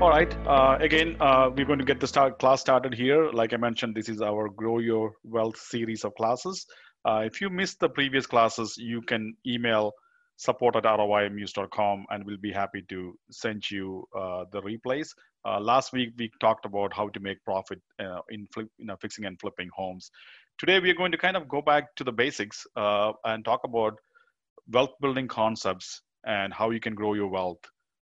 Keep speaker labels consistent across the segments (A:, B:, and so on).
A: All right. Uh, again, uh, we're going to get the start class started here. Like I mentioned, this is our Grow Your Wealth series of classes. Uh, if you missed the previous classes, you can email support at roimuse.com and we'll be happy to send you uh, the replays. Uh, last week, we talked about how to make profit uh, in flip, you know, fixing and flipping homes. Today, we're going to kind of go back to the basics and talk about wealth building concepts and how you can grow your wealth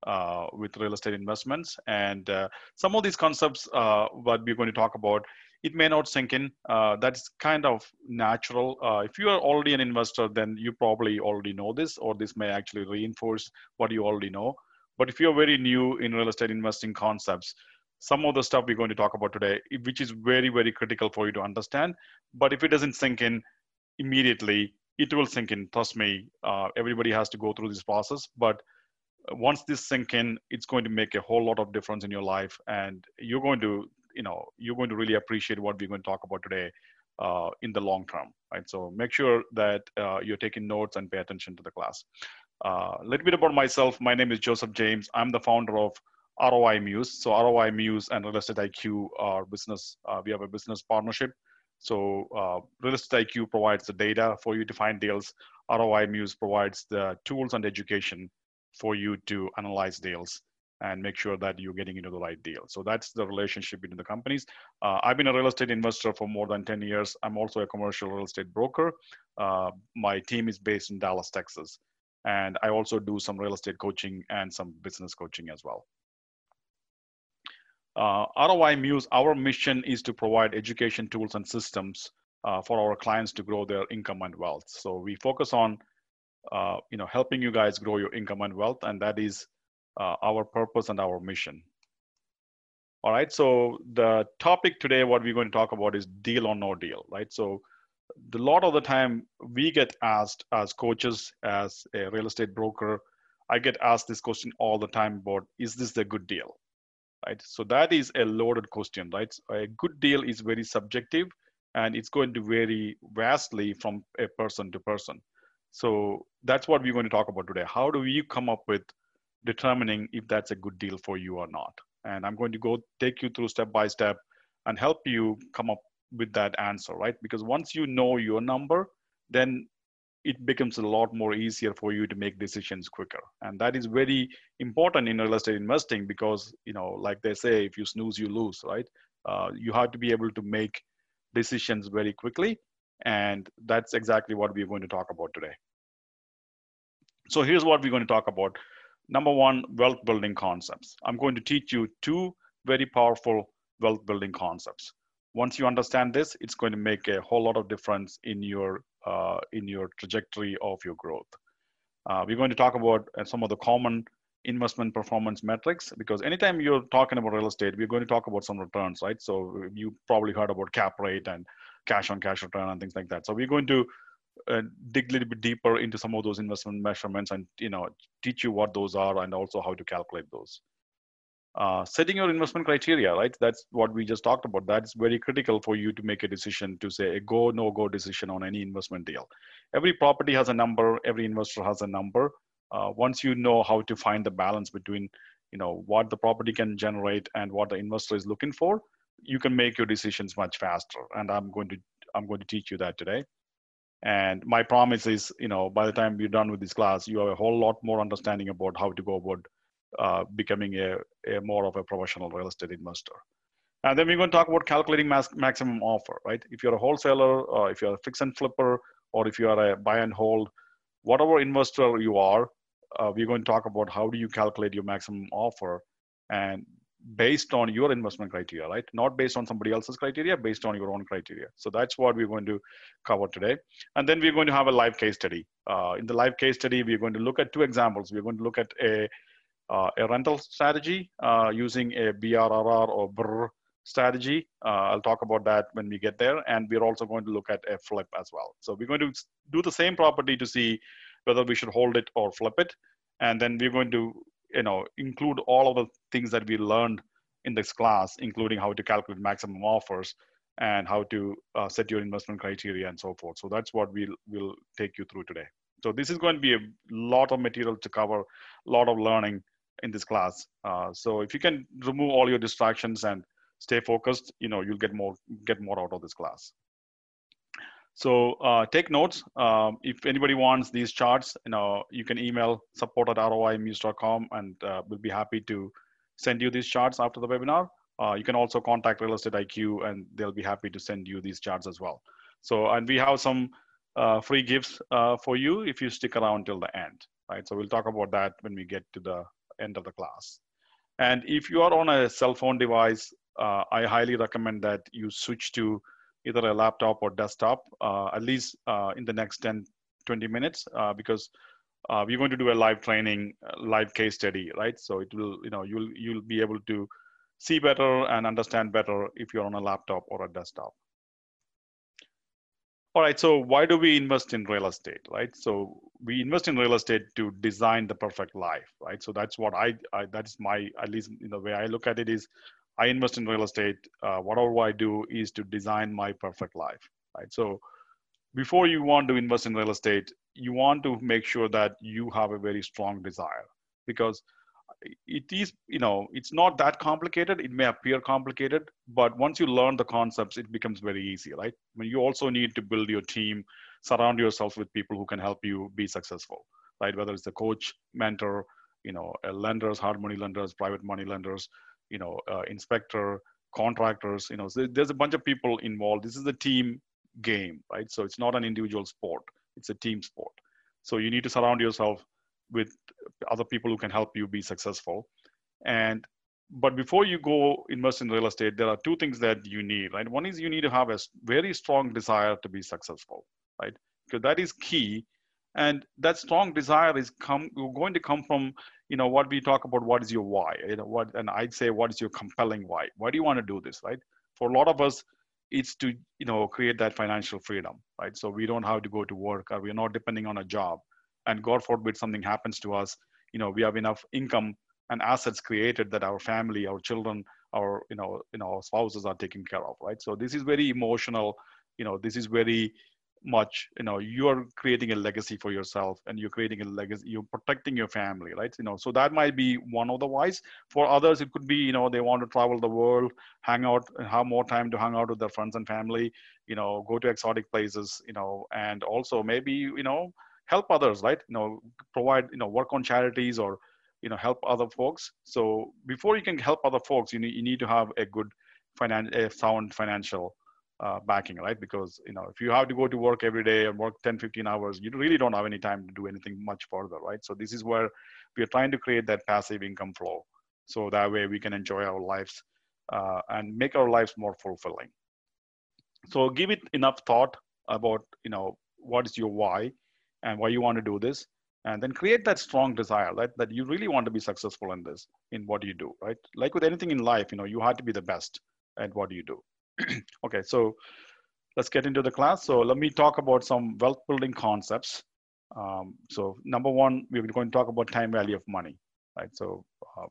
A: uh, with real estate investments. And uh, some of these concepts, uh, what we're going to talk about, it may not sink in. Uh, that's kind of natural. Uh, if you are already an investor, then you probably already know this, or this may actually reinforce what you already know. But if you're very new in real estate investing concepts, some of the stuff we're going to talk about today, which is very, very critical for you to understand. But if it doesn't sink in immediately, it will sink in. Trust me, uh, everybody has to go through this process. But once this sink in, it's going to make a whole lot of difference in your life, and you're going to, you know, you're going to really appreciate what we're going to talk about today uh, in the long term, right? So make sure that uh, you're taking notes and pay attention to the class. A uh, little bit about myself. My name is Joseph James. I'm the founder of ROI Muse. So ROI Muse and Real Estate IQ are business. Uh, we have a business partnership. So uh, Real Estate IQ provides the data for you to find deals. ROI Muse provides the tools and education for you to analyze deals and make sure that you're getting into the right deal. So that's the relationship between the companies. Uh, I've been a real estate investor for more than 10 years. I'm also a commercial real estate broker. Uh, my team is based in Dallas, Texas. And I also do some real estate coaching and some business coaching as well. Uh, ROI Muse, our mission is to provide education tools and systems uh, for our clients to grow their income and wealth. So we focus on uh, you know, helping you guys grow your income and wealth, and that is uh, our purpose and our mission. All right, so the topic today, what we're going to talk about is deal or no deal, right? So a lot of the time we get asked as coaches, as a real estate broker, I get asked this question all the time about, is this the good deal? Right, so that is a loaded question, right? A good deal is very subjective and it's going to vary vastly from a person to person. So that's what we're going to talk about today. How do you come up with determining if that's a good deal for you or not? And I'm going to go take you through step by step and help you come up with that answer, right? Because once you know your number, then it becomes a lot more easier for you to make decisions quicker. And that is very important in real estate investing because, you know, like they say, if you snooze, you lose, right? Uh, you have to be able to make decisions very quickly. And that's exactly what we're going to talk about today. So here's what we're going to talk about. Number one, wealth building concepts. I'm going to teach you two very powerful wealth building concepts. Once you understand this, it's going to make a whole lot of difference in your uh, in your trajectory of your growth. Uh, we're going to talk about uh, some of the common investment performance metrics because anytime you're talking about real estate, we're going to talk about some returns, right? So you probably heard about cap rate and cash on cash return and things like that. So we're going to uh, dig a little bit deeper into some of those investment measurements and you know teach you what those are and also how to calculate those. Uh, setting your investment criteria, right? That's what we just talked about. That's very critical for you to make a decision to say a go, no go decision on any investment deal. Every property has a number, every investor has a number. Uh, once you know how to find the balance between, you know, what the property can generate and what the investor is looking for, you can make your decisions much faster. And I'm going to I'm going to teach you that today. And my promise is, you know, by the time you're done with this class, you have a whole lot more understanding about how to go about uh, becoming a, a, more of a professional real estate investor. And then we're going to talk about calculating max, maximum offer, right? If you're a wholesaler, or if you're a fix and flipper, or if you are a buy and hold, whatever investor you are, uh, we're going to talk about how do you calculate your maximum offer and based on your investment criteria, right? Not based on somebody else's criteria, based on your own criteria. So that's what we're going to cover today. And then we're going to have a live case study. Uh, in the live case study, we're going to look at two examples. We're going to look at a, uh, a rental strategy uh, using a BRRR or BRR strategy. Uh, I'll talk about that when we get there. And we're also going to look at a flip as well. So we're going to do the same property to see whether we should hold it or flip it. And then we're going to you know include all of the things that we learned in this class including how to calculate maximum offers and how to uh, set your investment criteria and so forth so that's what we'll will take you through today so this is going to be a lot of material to cover a lot of learning in this class. Uh, so if you can remove all your distractions and stay focused, you know, you'll get more get more out of this class. So uh, take notes. Um, if anybody wants these charts, you know, you can email support at roimuse.com and uh, we'll be happy to send you these charts after the webinar. Uh, you can also contact Real Estate IQ and they'll be happy to send you these charts as well. So, and we have some uh, free gifts uh, for you if you stick around till the end, right? So we'll talk about that when we get to the end of the class. And if you are on a cell phone device, uh, I highly recommend that you switch to either a laptop or desktop, uh, at least uh, in the next 10, 20 minutes, uh, because we're going to do a live training, live case study, right? So it will, you know, you'll you'll be able to see better and understand better if you're on a laptop or a desktop. All right, so why do we invest in real estate, right? So we invest in real estate to design the perfect life, right? So that's what I, I that's my, at least in the way I look at it is I invest in real estate. Uh, whatever I do is to design my perfect life, right? So before you want to invest in real estate, you want to make sure that you have a very strong desire because it is, you know, it's not that complicated. It may appear complicated, but once you learn the concepts, it becomes very easy, right? I mean, you also need to build your team, surround yourself with people who can help you be successful, right? Whether it's a coach, mentor, you know, lenders, hard money lenders, private money lenders, you know, uh, inspector, contractors, you know, so there's a bunch of people involved. This is a team game, right? So it's not an individual sport, it's a team sport. So you need to surround yourself with other people who can help you be successful. And but before you go invest in real estate, there are two things that you need, right? One is you need to have a very strong desire to be successful, right? Because that is key. And that strong desire is come going to come from you know what we talk about what is your why? You know what and i'd say what is your compelling why? Why do you want to do this right? For a lot of us it's to you know create that financial freedom right? So we don't have to go to work or we're not depending on a job. And god forbid something happens to us you know we have enough income and assets created that our family our children our you know you know spouses are taken care of right? So this is very emotional you know this is very much you know you're creating a legacy for yourself and you're creating a legacy you're protecting your family right? You know so that might be one of the whys. For others it could be you know they want to travel the world hang out have more time to hang out with their friends and family you know go to exotic places you know and also maybe you know help others right? You know provide you know work on charities or you know help other folks. So before you can help other folks you need, you need to have a good finan- a sound financial uh, backing, right? Because you know, if you have to go to work every day and work 10, 15 hours, you really don't have any time to do anything much further, right? So this is where we are trying to create that passive income flow, so that way we can enjoy our lives uh, and make our lives more fulfilling. So give it enough thought about you know what is your why and why you want to do this, and then create that strong desire, right? That you really want to be successful in this, in what you do, right? Like with anything in life, you know, you have to be the best at what you do. okay, so let's get into the class. So let me talk about some wealth building concepts. Um, so number one, we're going to talk about time value of money, right? So, uh,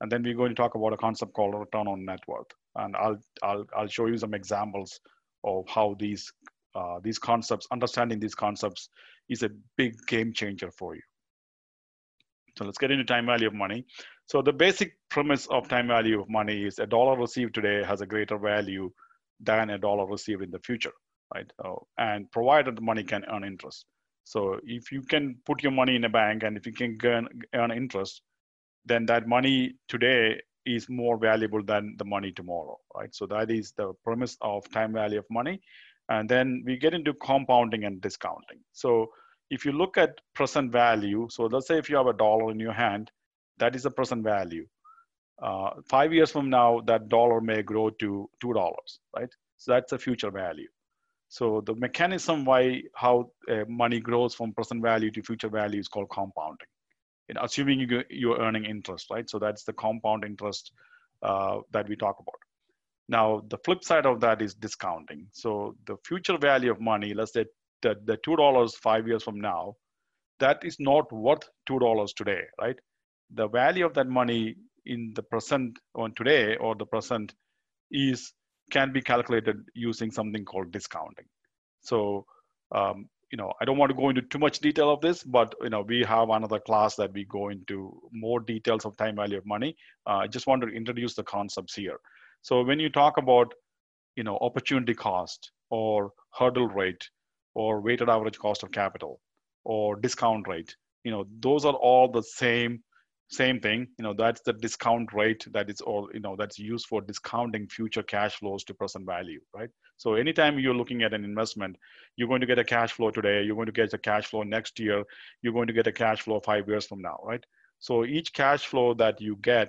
A: and then we're going to talk about a concept called return on net worth. And I'll, I'll, I'll show you some examples of how these, uh, these concepts, understanding these concepts is a big game changer for you. So let's get into time value of money. So the basic premise of time value of money is a dollar received today has a greater value than a dollar received in the future, right? So, and provided the money can earn interest. So if you can put your money in a bank and if you can earn, earn interest, then that money today is more valuable than the money tomorrow, right? So that is the premise of time value of money. And then we get into compounding and discounting. So if you look at present value, so let's say if you have a dollar in your hand, that is the present value uh, five years from now, that dollar may grow to two dollars, right? So that's a future value. So the mechanism why how uh, money grows from present value to future value is called compounding. And assuming you, you're earning interest, right? So that's the compound interest uh, that we talk about. Now, the flip side of that is discounting. So the future value of money, let's say that the $2 five years from now, that is not worth $2 today, right? The value of that money in the present on today or the present is can be calculated using something called discounting. So um, you know, I don't want to go into too much detail of this, but you know, we have another class that we go into more details of time value of money. Uh, I just want to introduce the concepts here. So when you talk about, you know, opportunity cost or hurdle rate or weighted average cost of capital or discount rate, you know, those are all the same same thing you know that's the discount rate that is all you know that's used for discounting future cash flows to present value right? So anytime you're looking at an investment you're going to get a cash flow today you're going to get a cash flow next year you're going to get a cash flow five years from now right? So each cash flow that you get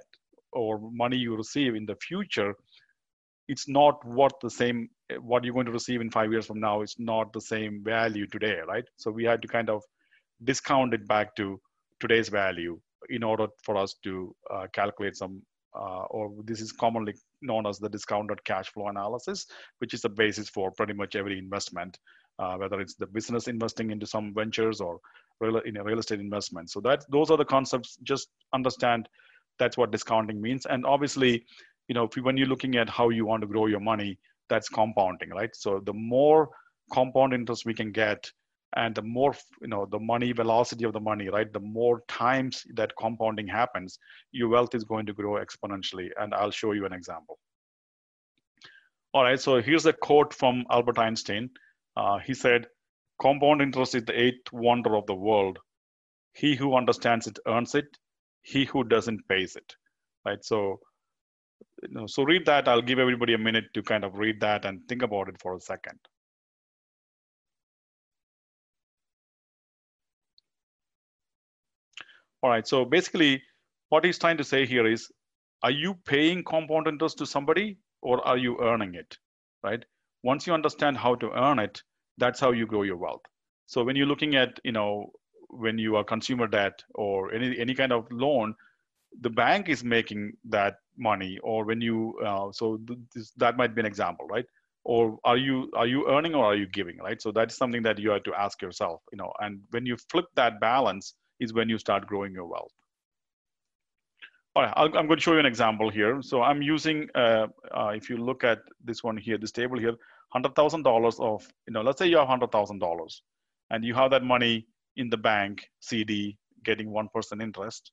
A: or money you receive in the future it's not what the same what you're going to receive in five years from now it's not the same value today right? So we had to kind of discount it back to today's value in order for us to uh, calculate some, uh, or this is commonly known as the discounted cash flow analysis, which is the basis for pretty much every investment, uh, whether it's the business investing into some ventures or real, in a real estate investment. So that those are the concepts. Just understand that's what discounting means. And obviously, you know, you, when you're looking at how you want to grow your money, that's compounding, right? So the more compound interest we can get and the more you know the money velocity of the money right? The more times that compounding happens your wealth is going to grow exponentially. And i'll show you an example. All right so here's a quote from albert einstein. Uh, he said compound interest is the eighth wonder of the world. He who understands it earns it. He who doesn't pays it. Right so you know, so read that. I'll give everybody a minute to kind of read that and think about it for a second All right, so basically what he's trying to say here is, are you paying compound interest to somebody or are you earning it, right? Once you understand how to earn it, that's how you grow your wealth. So when you're looking at, you know, when you are consumer debt or any, any kind of loan, the bank is making that money or when you, uh, so this, that might be an example, right? Or are you, are you earning or are you giving, right? So that's something that you have to ask yourself, you know, and when you flip that balance, is when you start growing your wealth. All right, i am going to show you an example here. So I'm using, uh, uh, if you look at this one here, this table here, $100,000 of, you know, let's say you have $100,000 and you have that money in the bank, CD, getting 1% interest.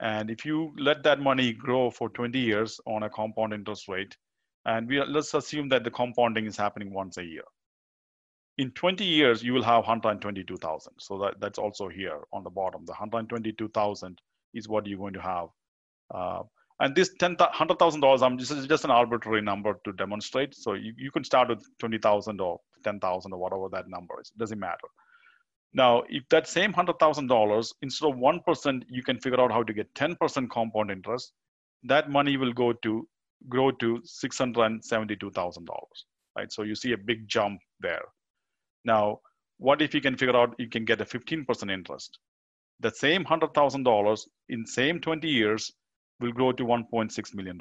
A: And if you let that money grow for 20 years on a compound interest rate, and we let's assume that the compounding is happening once a year in 20 years, you will have 122,000. So that, that's also here on the bottom. The 122,000 is what you're going to have. Uh, and this $100,000, I'm just, just an arbitrary number to demonstrate. So you, you can start with 20,000 or 10,000 or whatever that number is, it doesn't matter. Now, if that same $100,000, instead of 1%, you can figure out how to get 10% compound interest, that money will go to grow to $672,000, right? So you see a big jump there. Now, what if you can figure out you can get a 15% interest? The same $100,000 in same 20 years will grow to $1.6 million,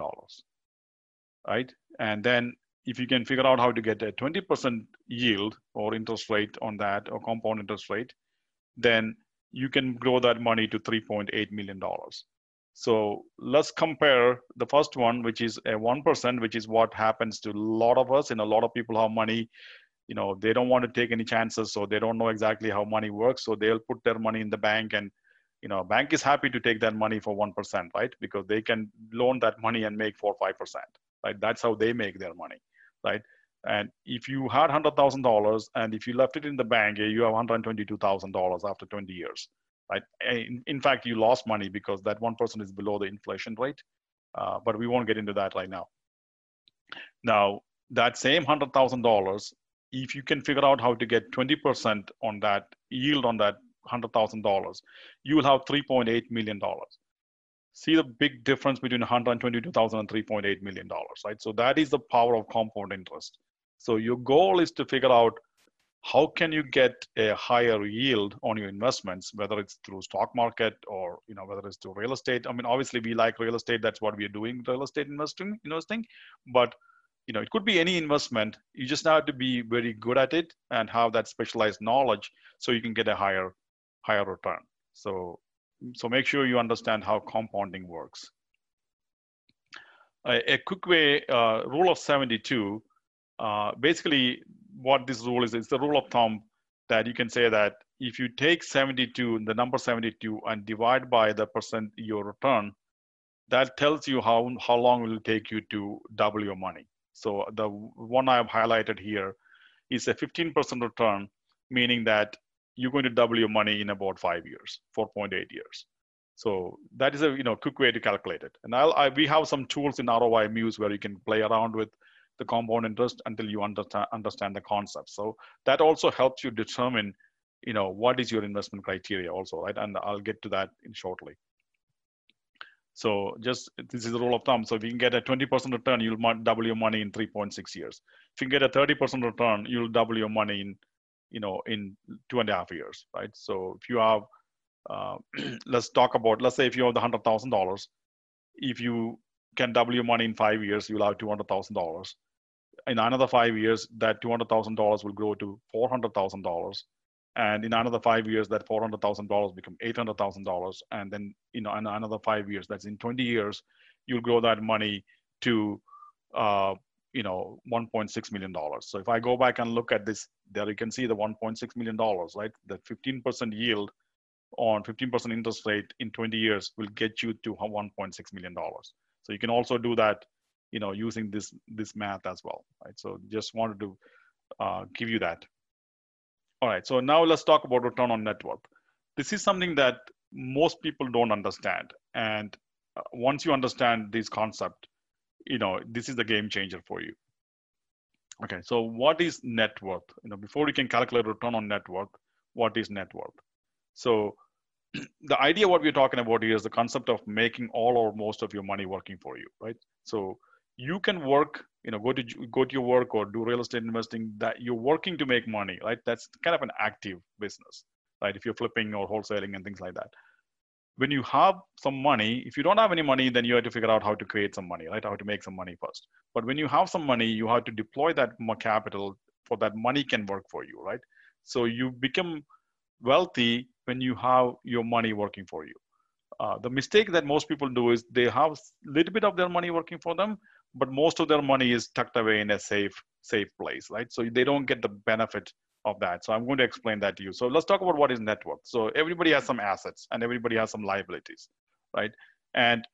A: right? And then if you can figure out how to get a 20% yield or interest rate on that or compound interest rate, then you can grow that money to $3.8 million. So let's compare the first one, which is a 1%, which is what happens to a lot of us and a lot of people have money you know they don't want to take any chances so they don't know exactly how money works so they'll put their money in the bank and you know bank is happy to take that money for 1% right? Because they can loan that money and make 4 5% right? That's how they make their money right? And if you had $100000 and if you left it in the bank you have $122000 after 20 years right? In, in fact you lost money because that 1% is below the inflation rate uh, but we won't get into that right now. Now that same $100000 if you can figure out how to get 20% on that yield on that $100,000, you will have $3.8 million. See the big difference between 122,000 and 3.8 million dollars, right? So that is the power of compound interest. So your goal is to figure out how can you get a higher yield on your investments, whether it's through stock market or you know whether it's through real estate. I mean, obviously we like real estate. That's what we are doing, real estate investing, investing. But you know it could be any investment. You just have to be very good at it and have that specialized knowledge so you can get a higher higher return. So so make sure you understand how compounding works. A, a quick way uh, rule of 72 uh, basically what this rule is it's the rule of thumb that you can say that if you take 72, the number 72, and divide by the percent your return, that tells you how, how long will it take you to double your money. So the one I've highlighted here is a 15% return, meaning that you're going to double your money in about five years, 4.8 years. So that is a you know quick way to calculate it. And I'll, I, we have some tools in ROI Muse where you can play around with the compound interest until you understand understand the concept. So that also helps you determine you know what is your investment criteria also, right? And I'll get to that in shortly. So just this is the rule of thumb. So if you can get a 20% return, you'll double your money in 3.6 years. If you can get a 30% return, you'll double your money in you know in two and a half years, right? So if you have uh, let's talk about let's say if you have the hundred thousand dollars if you can double your money in five years you'll have two hundred thousand dollars in another five years that two hundred thousand dollars will grow to four hundred thousand dollars and in another five years that four hundred thousand dollars become eight hundred thousand dollars and then you know in another five years that's in 20 years you'll grow that money to uh, you know 1.6 million dollars so if i go back and look at this there you can see the 1.6 million dollars right the 15% yield on 15% interest rate in 20 years will get you to 1.6 million dollars. So you can also do that, you know, using this this math as well, right? So just wanted to uh, give you that. All right, so now let's talk about return on net worth. This is something that most people don't understand, and uh, once you understand this concept, you know, this is the game changer for you. Okay, so what is net worth? You know, before you can calculate return on net worth, what is net worth? So the idea what we're talking about here is the concept of making all or most of your money working for you, right? So you can work, you know, go to go to your work or do real estate investing that you're working to make money, right? That's kind of an active business, right? If you're flipping or wholesaling and things like that. When you have some money, if you don't have any money, then you have to figure out how to create some money, right? How to make some money first. But when you have some money, you have to deploy that more capital for that money can work for you, right? So you become wealthy when you have your money working for you. Uh, the mistake that most people do is they have a little bit of their money working for them, but most of their money is tucked away in a safe, safe place, right? So they don't get the benefit of that. So I'm going to explain that to you. So let's talk about what is net worth. So everybody has some assets and everybody has some liabilities, right? And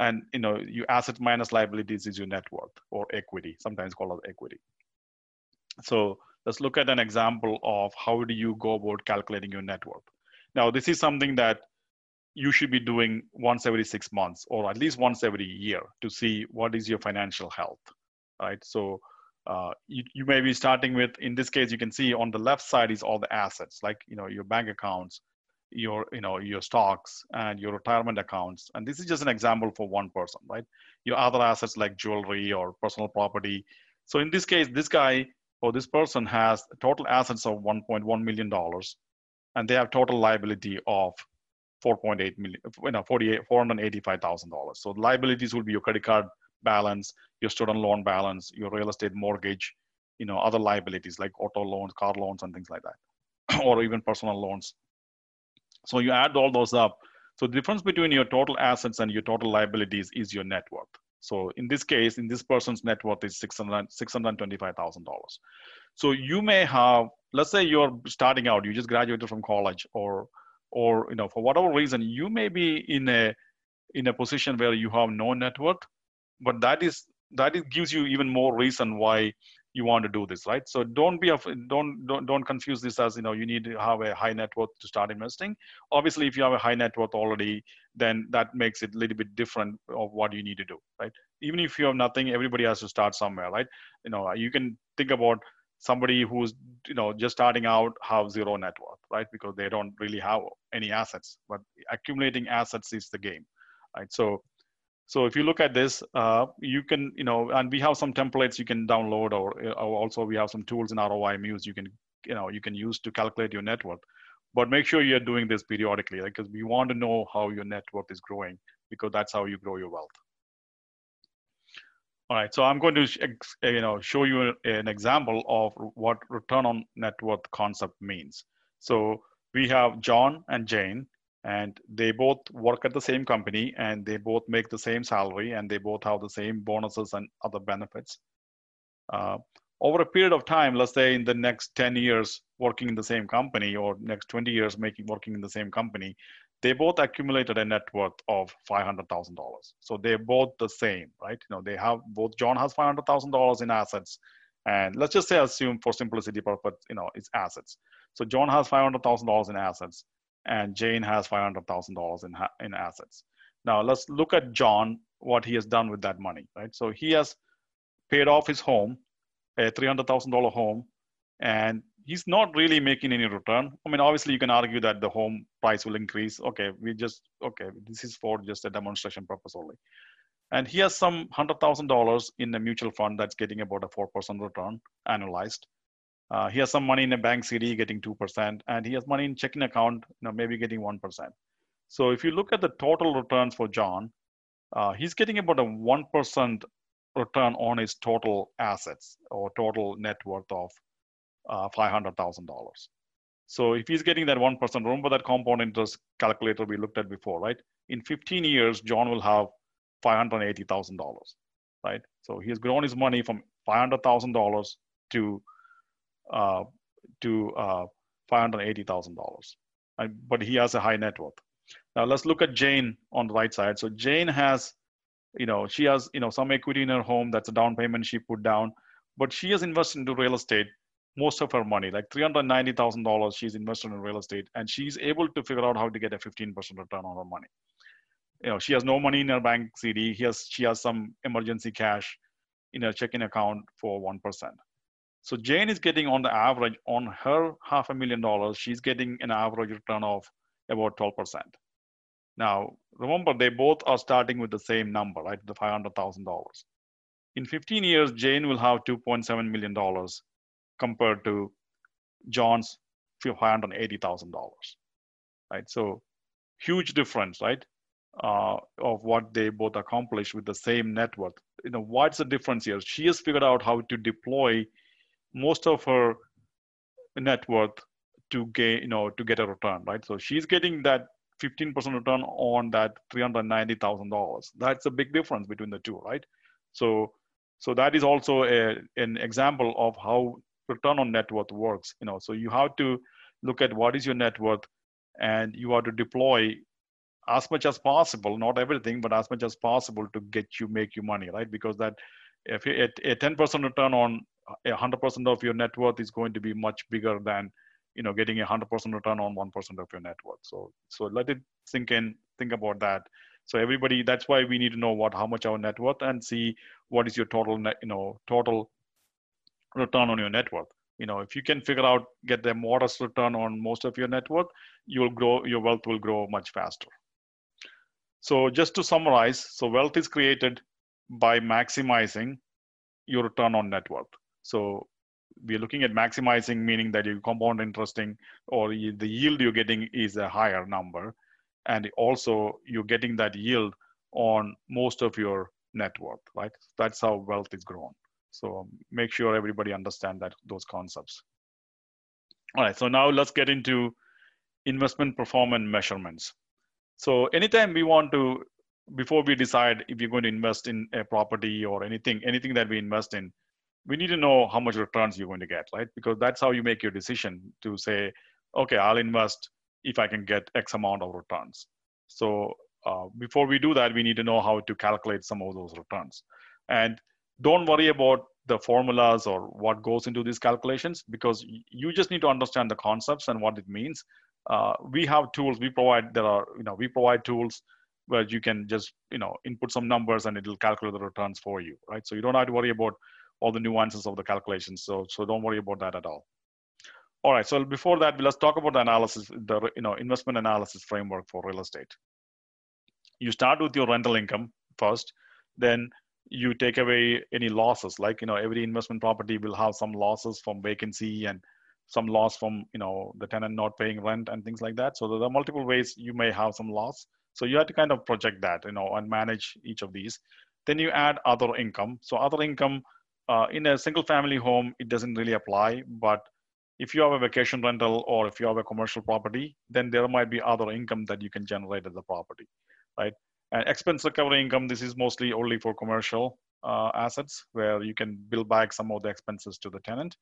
A: and you know, your asset minus liabilities is your net worth or equity, sometimes called equity. So let's look at an example of how do you go about calculating your net worth. Now, this is something that you should be doing once every six months or at least once every year to see what is your financial health, right? So uh, you, you may be starting with, in this case, you can see on the left side is all the assets, like, you know, your bank accounts, your, you know, your stocks and your retirement accounts. And this is just an example for one person, right? Your other assets like jewelry or personal property. So in this case, this guy or this person has total assets of $1.1 million and they have total liability of Uh, 4.8 million, you know, 48, $485,000. So liabilities will be your credit card balance, your student loan balance, your real estate mortgage, you know, other liabilities like auto loans, car loans, and things like that, or even personal loans. So you add all those up. So the difference between your total assets and your total liabilities is your net worth. So in this case, in this person's net worth is $625,000. So you may have, let's say you're starting out, you just graduated from college or, or, you know, for whatever reason, you may be in a, in a position where you have no net worth, but that is, that is, gives you even more reason why you want to do this, right? So don't be, don't, don't, don't confuse this as, you know, you need to have a high net worth to start investing. Obviously, if you have a high net worth already, then that makes it a little bit different of what you need to do, right? Even if you have nothing, everybody has to start somewhere, right? You know, you can think about somebody who's, you know, just starting out have zero net worth, right? Because they don't really have any assets, but accumulating assets is the game, right? So so if you look at this, uh, you can, you know, and we have some templates you can download, or, or, also we have some tools in ROI Muse you can, you know, you can use to calculate your net worth. But make sure you're doing this periodically, because we want to know how your net worth is growing, because that's how you grow your wealth. All right, so I'm going to, you know, show you an example of what return on net worth concept means. So we have John and Jane and they both work at the same company and they both make the same salary and they both have the same bonuses and other benefits. Uh, over a period of time, let's say in the next 10 years, working in the same company or next 20 years making working in the same company, they both accumulated a net worth of $500,000. So they're both the same, right? You know, they have both John has $500,000 in assets and let's just say assume for simplicity purpose, you know, it's assets. So John has $500,000 in assets and Jane has $500,000 in, in assets. Now let's look at John, what he has done with that money, right? So he has paid off his home, a $300,000 home, and he's not really making any return. I mean, obviously you can argue that the home price will increase. Okay, we just, okay, this is for just a demonstration purpose only. And he has some $100,000 in a mutual fund that's getting about a 4% return annualized. Uh, he has some money in a bank CD getting 2%, and he has money in checking account, you know, maybe getting 1%. So if you look at the total returns for John, uh, he's getting about a 1% return on his total assets or total net worth of uh, $500,000. So if he's getting that 1%, remember that compound interest calculator we looked at before, right? In 15 years, John will have $580,000, right? So he has grown his money from $500,000 to uh, to uh, $580,000, but he has a high net worth. Now let's look at Jane on the right side. So Jane has, you know, she has, you know, some equity in her home. That's a down payment she put down, but she has invested into real estate most of her money, like $390,000 she's invested in real estate and she's able to figure out how to get a 15% return on her money. You know, she has no money in her bank CD. He has, she has some emergency cash in her checking account for 1%. So Jane is getting on the average on her half a million dollars, she's getting an average return of about 12%. Now, remember, they both are starting with the same number, right? The $500,000. In 15 years, Jane will have $2.7 million compared to John's $580,000, right? So huge difference, right? Uh, of what they both accomplished with the same net worth. You know, what's the difference here? She has figured out how to deploy most of her net worth to gain, you know, to get a return, right? So she's getting that 15% return on that $390,000. That's a big difference between the two, right? So, so that is also a, an example of how return on net worth works. You know, so you have to look at what is your net worth, and you have to deploy as much as possible, not everything, but as much as possible to get you make you money, right? Because that if a, a 10% return on 100% of your net worth is going to be much bigger than you know getting a 100% return on 1% of your net worth. So so let it sink in. Think about that. So everybody, that's why we need to know what how much our net worth and see what is your total net, you know total return on your net worth. You know, if you can figure out, get the modest return on most of your net worth, you will grow, your wealth will grow much faster. So just to summarize, so wealth is created by maximizing your return on net worth. So we're looking at maximizing, meaning that you compound interesting or the yield you're getting is a higher number. And also you're getting that yield on most of your net worth, right? That's how wealth is grown. So make sure everybody understand that those concepts. All right, so now let's get into investment performance measurements. So anytime we want to, before we decide if you're going to invest in a property or anything, anything that we invest in, we need to know how much returns you're going to get, right? Because that's how you make your decision to say, okay, I'll invest if I can get X amount of returns. So uh, before we do that, we need to know how to calculate some of those returns. And don't worry about the formulas or what goes into these calculations because you just need to understand the concepts and what it means. Uh, we have tools we provide there are you know we provide tools where you can just you know input some numbers and it'll calculate the returns for you right? So you don't have to worry about all the nuances of the calculations so so don't worry about that at all. All right so before that let's talk about the analysis the you know investment analysis framework for real estate. You start with your rental income first then you take away any losses like you know every investment property will have some losses from vacancy and some loss from you know the tenant not paying rent and things like that. So there are multiple ways you may have some loss. So you have to kind of project that you know and manage each of these. Then you add other income. So other income uh, in a single family home it doesn't really apply. But if you have a vacation rental or if you have a commercial property then there might be other income that you can generate at the property right and expense recovery income, this is mostly only for commercial uh, assets where you can bill back some of the expenses to the tenant.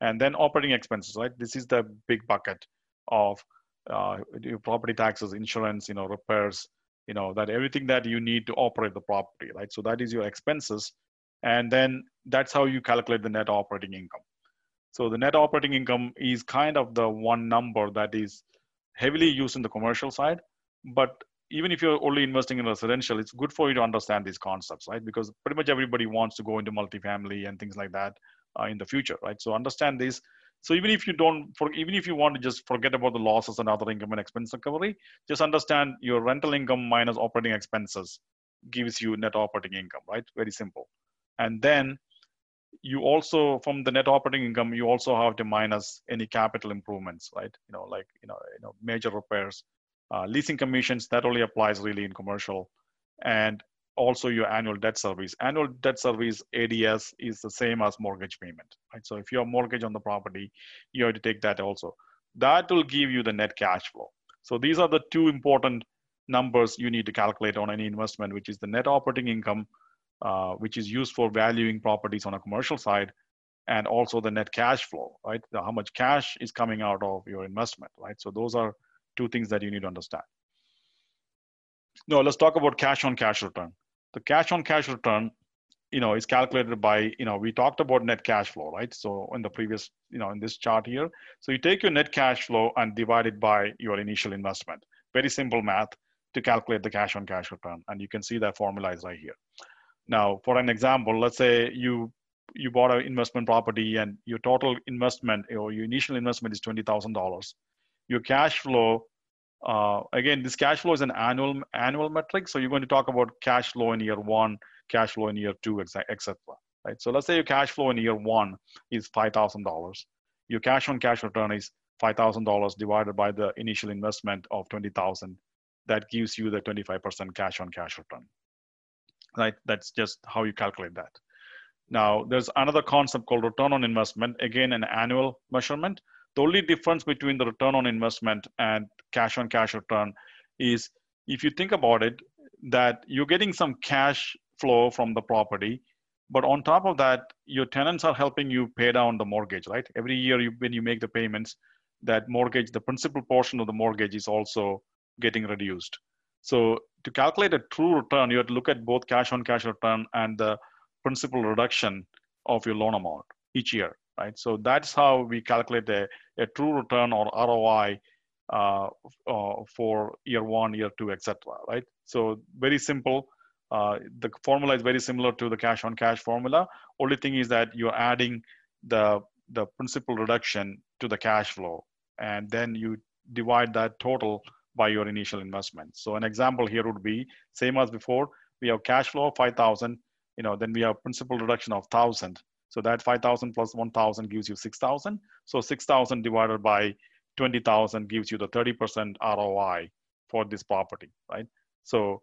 A: And then operating expenses, right? This is the big bucket of uh, property taxes, insurance, you know, repairs, you know, that everything that you need to operate the property, right? So that is your expenses. And then that's how you calculate the net operating income. So the net operating income is kind of the one number that is heavily used in the commercial side, but even if you're only investing in residential, it's good for you to understand these concepts, right? Because pretty much everybody wants to go into multifamily and things like that uh, in the future, right? So understand this. So even if you don't, for, even if you want to just forget about the losses and other income and expense recovery, just understand your rental income minus operating expenses gives you net operating income, right? Very simple. And then you also from the net operating income you also have to minus any capital improvements right you know like you know you know major repairs uh, leasing commissions, that only applies really in commercial. And also your annual debt service. Annual debt service ADS is the same as mortgage payment, right? So if you have mortgage on the property, you have to take that also. That will give you the net cash flow. So these are the two important numbers you need to calculate on any investment, which is the net operating income, uh, which is used for valuing properties on a commercial side, and also the net cash flow, right? How much cash is coming out of your investment, right? So those are two things that you need to understand. Now let's talk about cash on cash return. The cash on cash return, you know, is calculated by, you know, we talked about net cash flow, right? So in the previous, you know, in this chart here. So you take your net cash flow and divide it by your initial investment. Very simple math to calculate the cash on cash return. And you can see that formula is right here. Now, for an example, let's say you you bought an investment property and your total investment or your initial investment is $20,000 your cash flow uh, again this cash flow is an annual annual metric. So you're going to talk about cash flow in year one cash flow in year two etc right? So let's say your cash flow in year one is $5000 your cash on cash return is $5000 divided by the initial investment of 20000 that gives you the 25% cash on cash return right? That's just how you calculate that. Now there's another concept called return on investment again an annual measurement the only difference between the return on investment and cash on cash return is if you think about it, that you're getting some cash flow from the property, but on top of that, your tenants are helping you pay down the mortgage, right? Every year you, when you make the payments, that mortgage, the principal portion of the mortgage is also getting reduced. So to calculate a true return, you have to look at both cash on cash return and the principal reduction of your loan amount each year right? So that's how we calculate a, a true return or ROI uh, uh, for year one, year two, etc. Right? So very simple. Uh, the formula is very similar to the cash on cash formula. Only thing is that you're adding the the principal reduction to the cash flow, and then you divide that total by your initial investment. So an example here would be same as before. We have cash flow of 5,000. You know, then we have principal reduction of 1,000 so that 5,000 plus 1,000 gives you 6,000. So 6,000 divided by 20,000 gives you the 30% ROI for this property, right? So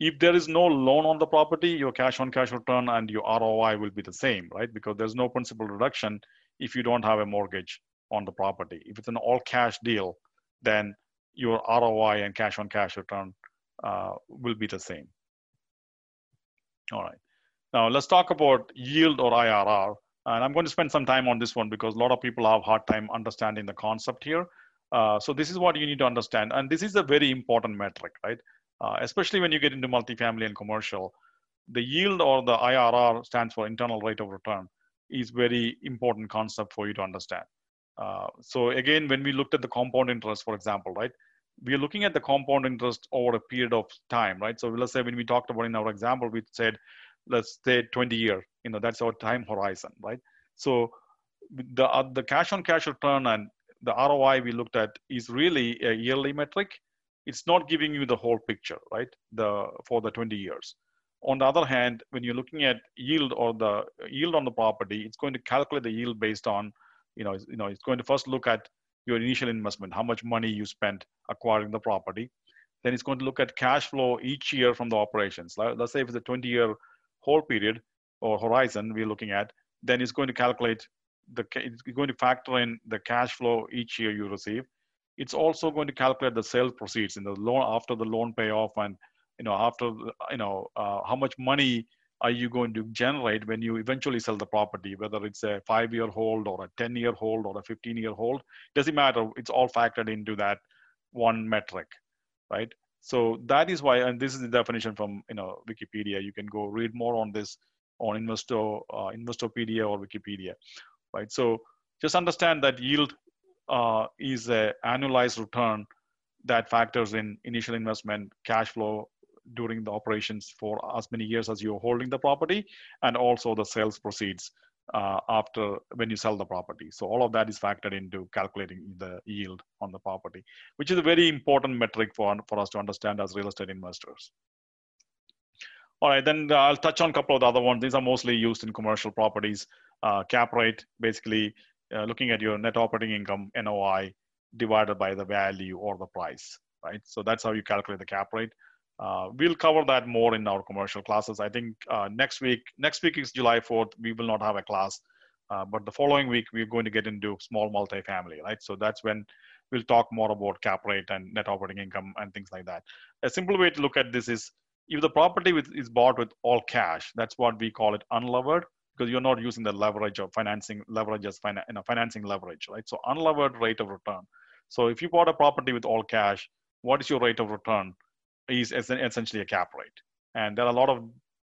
A: if there is no loan on the property, your cash on cash return and your ROI will be the same, right? Because there's no principal reduction if you don't have a mortgage on the property. If it's an all cash deal, then your ROI and cash on cash return uh, will be the same. All right. Now let's talk about yield or IRR. And I'm going to spend some time on this one because a lot of people have hard time understanding the concept here. Uh, so this is what you need to understand. And this is a very important metric, right? Uh, especially when you get into multifamily and commercial. The yield or the IRR stands for internal rate of return is very important concept for you to understand. Uh, so again, when we looked at the compound interest, for example, right? We are looking at the compound interest over a period of time, right? So let's say when we talked about in our example, we said let's say 20 year you know that's our time horizon right? So the uh, the cash on cash return and the roi we looked at is really a yearly metric. It's not giving you the whole picture right? The for the 20 years. On the other hand when you're looking at yield or the yield on the property it's going to calculate the yield based on you know you know it's going to first look at your initial investment how much money you spent acquiring the property. Then it's going to look at cash flow each year from the operations. Let's say if it's a 20 year whole period or horizon we're looking at, then it's going to calculate the, it's going to factor in the cash flow each year you receive. It's also going to calculate the sales proceeds in the loan after the loan payoff and, you know, after, you know, uh, how much money are you going to generate when you eventually sell the property, whether it's a five year hold or a 10 year hold or a 15 year hold, doesn't matter. It's all factored into that one metric, right? So that is why, and this is the definition from you know Wikipedia. You can go read more on this on Investor uh, Investopedia or Wikipedia, right? So just understand that yield uh, is a annualized return that factors in initial investment, cash flow during the operations for as many years as you're holding the property, and also the sales proceeds uh, after when you sell the property. So all of that is factored into calculating the yield on the property, which is a very important metric for, for us to understand as real estate investors. All right, then I'll touch on a couple of the other ones. These are mostly used in commercial properties. Uh, cap rate, basically uh, looking at your net operating income, NOI, divided by the value or the price, right? So that's how you calculate the cap rate. Uh, we'll cover that more in our commercial classes. I think uh, next week, next week is July 4th. We will not have a class, uh, but the following week we're going to get into small multifamily, right? So that's when we'll talk more about cap rate and net operating income and things like that. A simple way to look at this is if the property with, is bought with all cash, that's what we call it unlevered because you're not using the leverage of financing leverage as you know, financing leverage, right? So unlevered rate of return. So if you bought a property with all cash, what is your rate of return? Is essentially a cap rate, and there are a lot of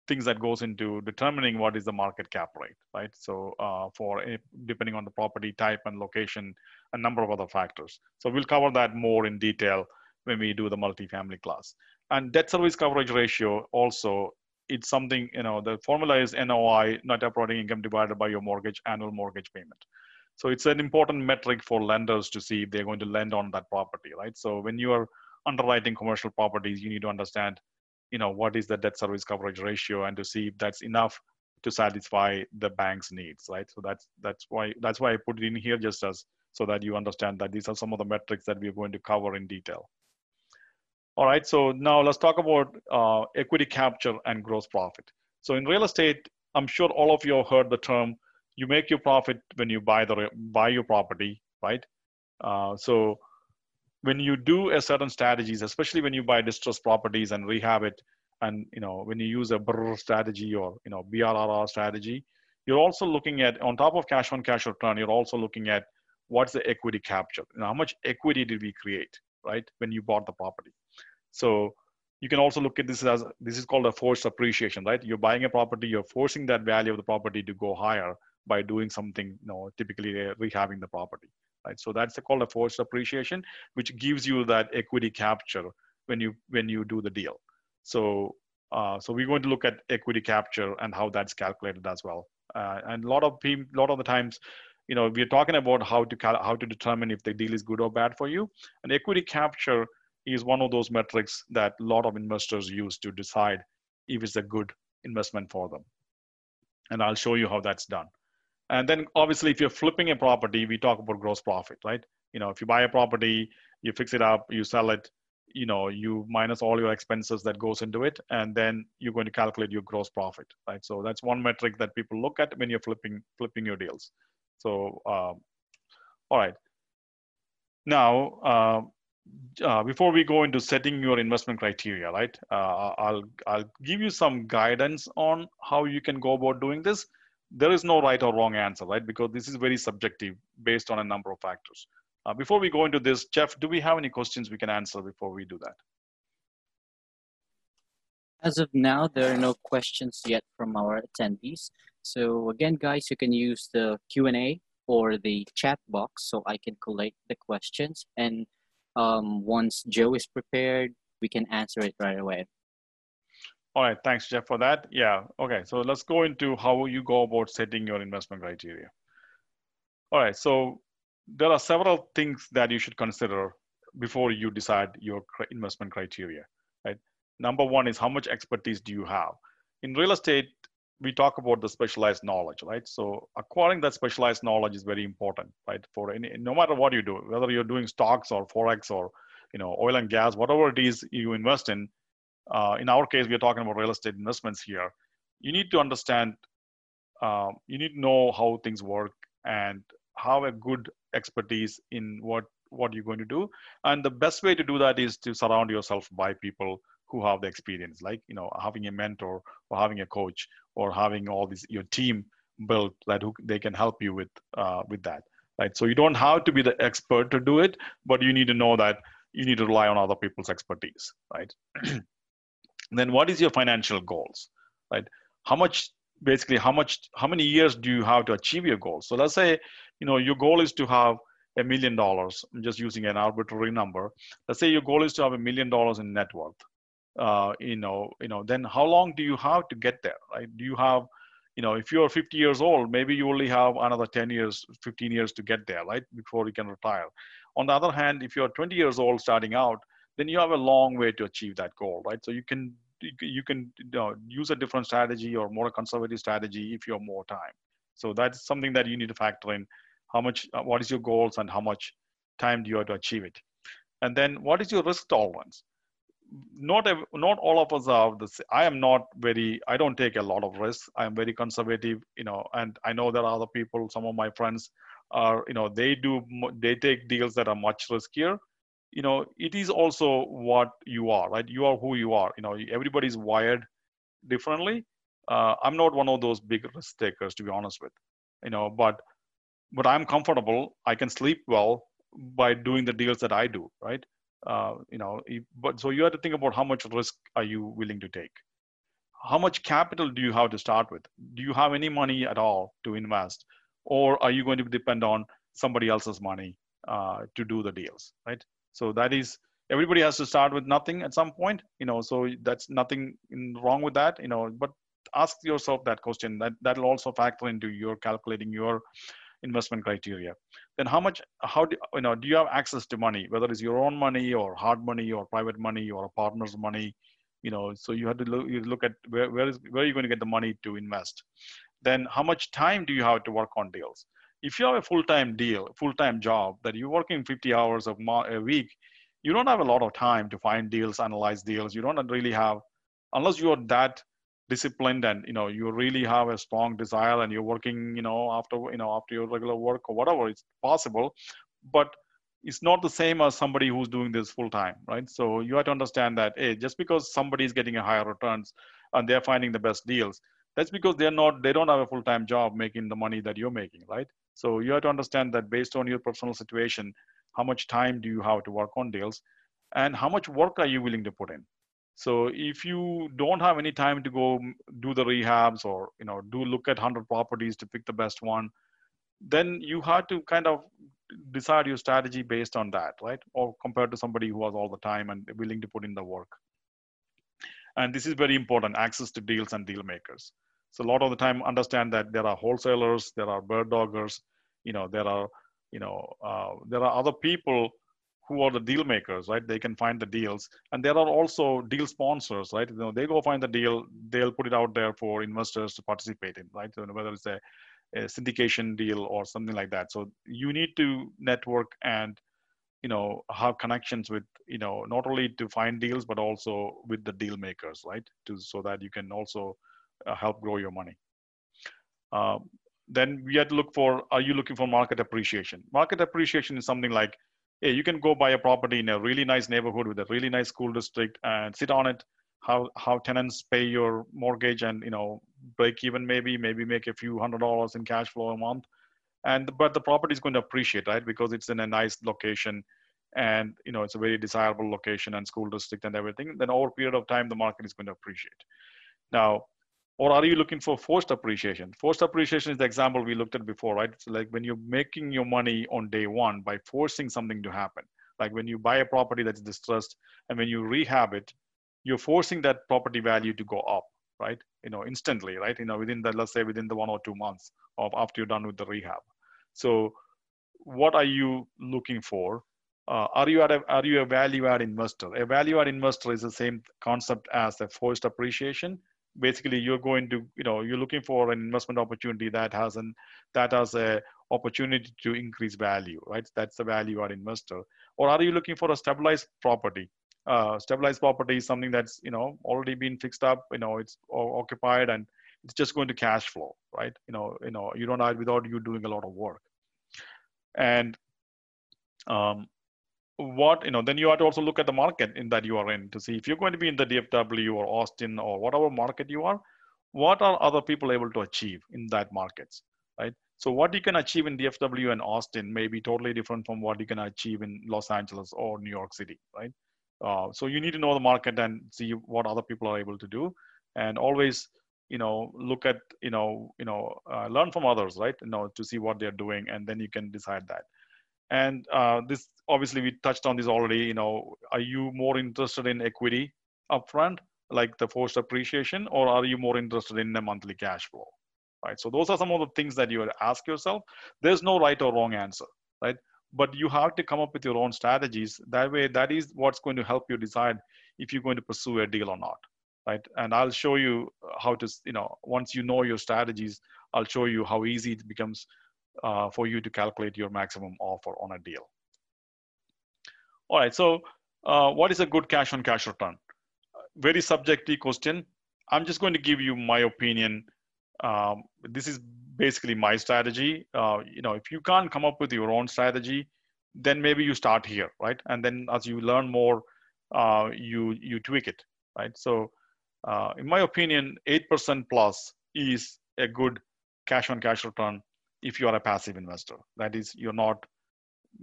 A: things that goes into determining what is the market cap rate, right? So uh, for depending on the property type and location, a number of other factors. So we'll cover that more in detail when we do the multifamily class. And debt service coverage ratio also it's something you know the formula is NOI net operating income divided by your mortgage annual mortgage payment. So it's an important metric for lenders to see if they're going to lend on that property, right? So when you are underwriting commercial properties, you need to understand, you know, what is the debt service coverage ratio and to see if that's enough to satisfy the bank's needs, right? So that's that's why that's why I put it in here just as so that you understand that these are some of the metrics that we're going to cover in detail. All right, so now let's talk about uh, equity capture and gross profit. So in real estate, I'm sure all of you have heard the term you make your profit when you buy the buy your property, right? Uh, so when you do a certain strategies, especially when you buy distressed properties and rehab it, and you know when you use a BRRRR strategy or you know BRRR strategy, you're also looking at on top of cash on cash return, you're also looking at what's the equity capture. You know, how much equity did we create, right, when you bought the property? So you can also look at this as this is called a forced appreciation, right? You're buying a property, you're forcing that value of the property to go higher by doing something, you know, typically rehabbing the property, right? So that's called a forced appreciation, which gives you that equity capture when you when you do the deal. So uh, so we're going to look at equity capture and how that's calculated as well. Uh, and a lot of people, a lot of the times, you know, we're talking about how to how to determine if the deal is good or bad for you. And equity capture is one of those metrics that a lot of investors use to decide if it's a good investment for them. And I'll show you how that's done. And then obviously, if you're flipping a property, we talk about gross profit, right? You know, if you buy a property, you fix it up, you sell it, you know, you minus all your expenses that goes into it, and then you're going to calculate your gross profit, right? So that's one metric that people look at when you're flipping flipping your deals. So, um, all right. Now, uh, uh, before we go into setting your investment criteria, right? Uh, I'll I'll give you some guidance on how you can go about doing this there is no right or wrong answer, right? Because this is very subjective based on a number of factors. Uh, before we go into this, Jeff, do we have any questions we can answer before we do that?
B: As of now, there are no questions yet from our attendees. So again, guys, you can use the Q&A or the chat box so I can collate the questions. And um, once Joe is prepared, we can answer it right away.
A: All right, thanks, Jeff, for that. Yeah, okay, so let's go into how you go about setting your investment criteria. All right, so there are several things that you should consider before you decide your investment criteria, right? Number one is how much expertise do you have? In real estate, we talk about the specialized knowledge, right? So acquiring that specialized knowledge is very important, right? For any, no matter what you do, whether you're doing stocks or forex or you know oil and gas, whatever it is you invest in, uh, in our case, we are talking about real estate investments here. You need to understand, uh, you need to know how things work and have a good expertise in what what you're going to do. And the best way to do that is to surround yourself by people who have the experience, like you know having a mentor or having a coach or having all these your team built that who they can help you with uh, with that, right? So you don't have to be the expert to do it, but you need to know that you need to rely on other people's expertise, right? then what is your financial goals, right? How much basically how much how many years do you have to achieve your goals? So let's say you know your goal is to have a million dollars. I'm just using an arbitrary number. Let's say your goal is to have a million dollars in net worth. Uh, you know, you know, then how long do you have to get there, right? Do you have, you know, if you're 50 years old, maybe you only have another 10 years, 15 years to get there, right, before you can retire. On the other hand, if you're 20 years old starting out, then you have a long way to achieve that goal, right? So you can you can you know, use a different strategy or more conservative strategy if you have more time. So that's something that you need to factor in. How much uh, what is your goals and how much time do you have to achieve it? And then what is your risk tolerance? Not a, not all of us are the i am not very i don't take a lot of risks. I am very conservative you know and i know there are other people some of my friends are you know they do they take deals that are much riskier you know it is also what you are right you are who you are you know everybody's wired differently uh, i'm not one of those big risk takers to be honest with you know but but I'm comfortable. I can sleep well by doing the deals that I do, right? Uh, you know, but so you have to think about how much risk are you willing to take? How much capital do you have to start with? Do you have any money at all to invest, or are you going to depend on somebody else's money uh, to do the deals, right? So that is everybody has to start with nothing at some point, you know. So that's nothing wrong with that, you know. But ask yourself that question. That that'll also factor into your calculating your investment criteria then how much how do you know do you have access to money whether it's your own money or hard money or private money or a partner's money you know so you have to look, you look at where, where is where are you going to get the money to invest then how much time do you have to work on deals if you have a full-time deal full-time job that you're working 50 hours a week you don't have a lot of time to find deals analyze deals. You don't really have unless you're that disciplined and you know you really have a strong desire and you're working you know after you know after your regular work or whatever it's possible. But it's not the same as somebody who's doing this full time right? So you have to understand that hey just because somebody is getting a higher returns and they're finding the best deals that's because they're not they don't have a full time job making the money that you're making right so you have to understand that based on your personal situation how much time do you have to work on deals and how much work are you willing to put in so if you don't have any time to go do the rehabs or you know do look at 100 properties to pick the best one, then you have to kind of decide your strategy based on that, right? Or compared to somebody who has all the time and willing to put in the work. And this is very important, access to deals and deal makers. So a lot of the time understand that there are wholesalers, there are bird doggers, you know, there are, you know, uh, there are other people who are the deal makers, right? They can find the deals, and there are also deal sponsors, right? You know, they go find the deal, they'll put it out there for investors to participate in, right? So whether it's a, a syndication deal or something like that. So you need to network and you know have connections with you know not only to find deals but also with the deal makers, right? To so that you can also help grow your money. Uh, then we had to look for are you looking for market appreciation? Market appreciation is something like hey, you can go buy a property in a really nice neighborhood with a really nice school district and sit on it. How how tenants pay your mortgage and you know break even maybe maybe make a few hundred dollars in cash flow a month. And but the property is going to appreciate right? Because it's in a nice location and you know it's a very desirable location and school district and everything then over a period of time the market is going to appreciate. Now or are you looking for forced appreciation? Forced appreciation is the example we looked at before right? So like when you're making your money on day one by forcing something to happen. Like when you buy a property that's distressed and when you rehab it you're forcing that property value to go up right? You know instantly right? You know within the let's say within the one or two months of after you're done with the rehab. So what are you looking for? Uh, are you at a, are you a value add investor? A value add investor is the same concept as a forced appreciation basically you're going to you know you're looking for an investment opportunity that has an that has a opportunity to increase value right? That's the value add investor. Or are you looking for a stabilized property? Uh, stabilized property is something that's you know already been fixed up you know it's occupied and it's just going to cash flow right? You know you know you don't have without you doing a lot of work. And um, what you know then you have to also look at the market in that you are in to see if you're going to be in the dfw or austin or whatever market you are what are other people able to achieve in that markets right? So what you can achieve in dfw and austin may be totally different from what you can achieve in los angeles or new york city right? Uh, so you need to know the market and see what other people are able to do and always you know look at you know you know uh, learn from others right? You know to see what they're doing and then you can decide that and uh, this obviously we touched on this already. You know, are you more interested in equity upfront, like the forced appreciation, or are you more interested in the monthly cash flow? Right. So those are some of the things that you ask yourself. There's no right or wrong answer, right? But you have to come up with your own strategies. That way, that is what's going to help you decide if you're going to pursue a deal or not right and i'll show you how to you know once you know your strategies i'll show you how easy it becomes uh, for you to calculate your maximum offer on a deal. All right, so uh, what is a good cash on cash return? Very subjective question. I'm just going to give you my opinion. Um, this is basically my strategy. Uh, you know, if you can't come up with your own strategy, then maybe you start here, right? And then as you learn more, uh, you you tweak it, right? So, uh, in my opinion, eight percent plus is a good cash on cash return if you are a passive investor. That is you're not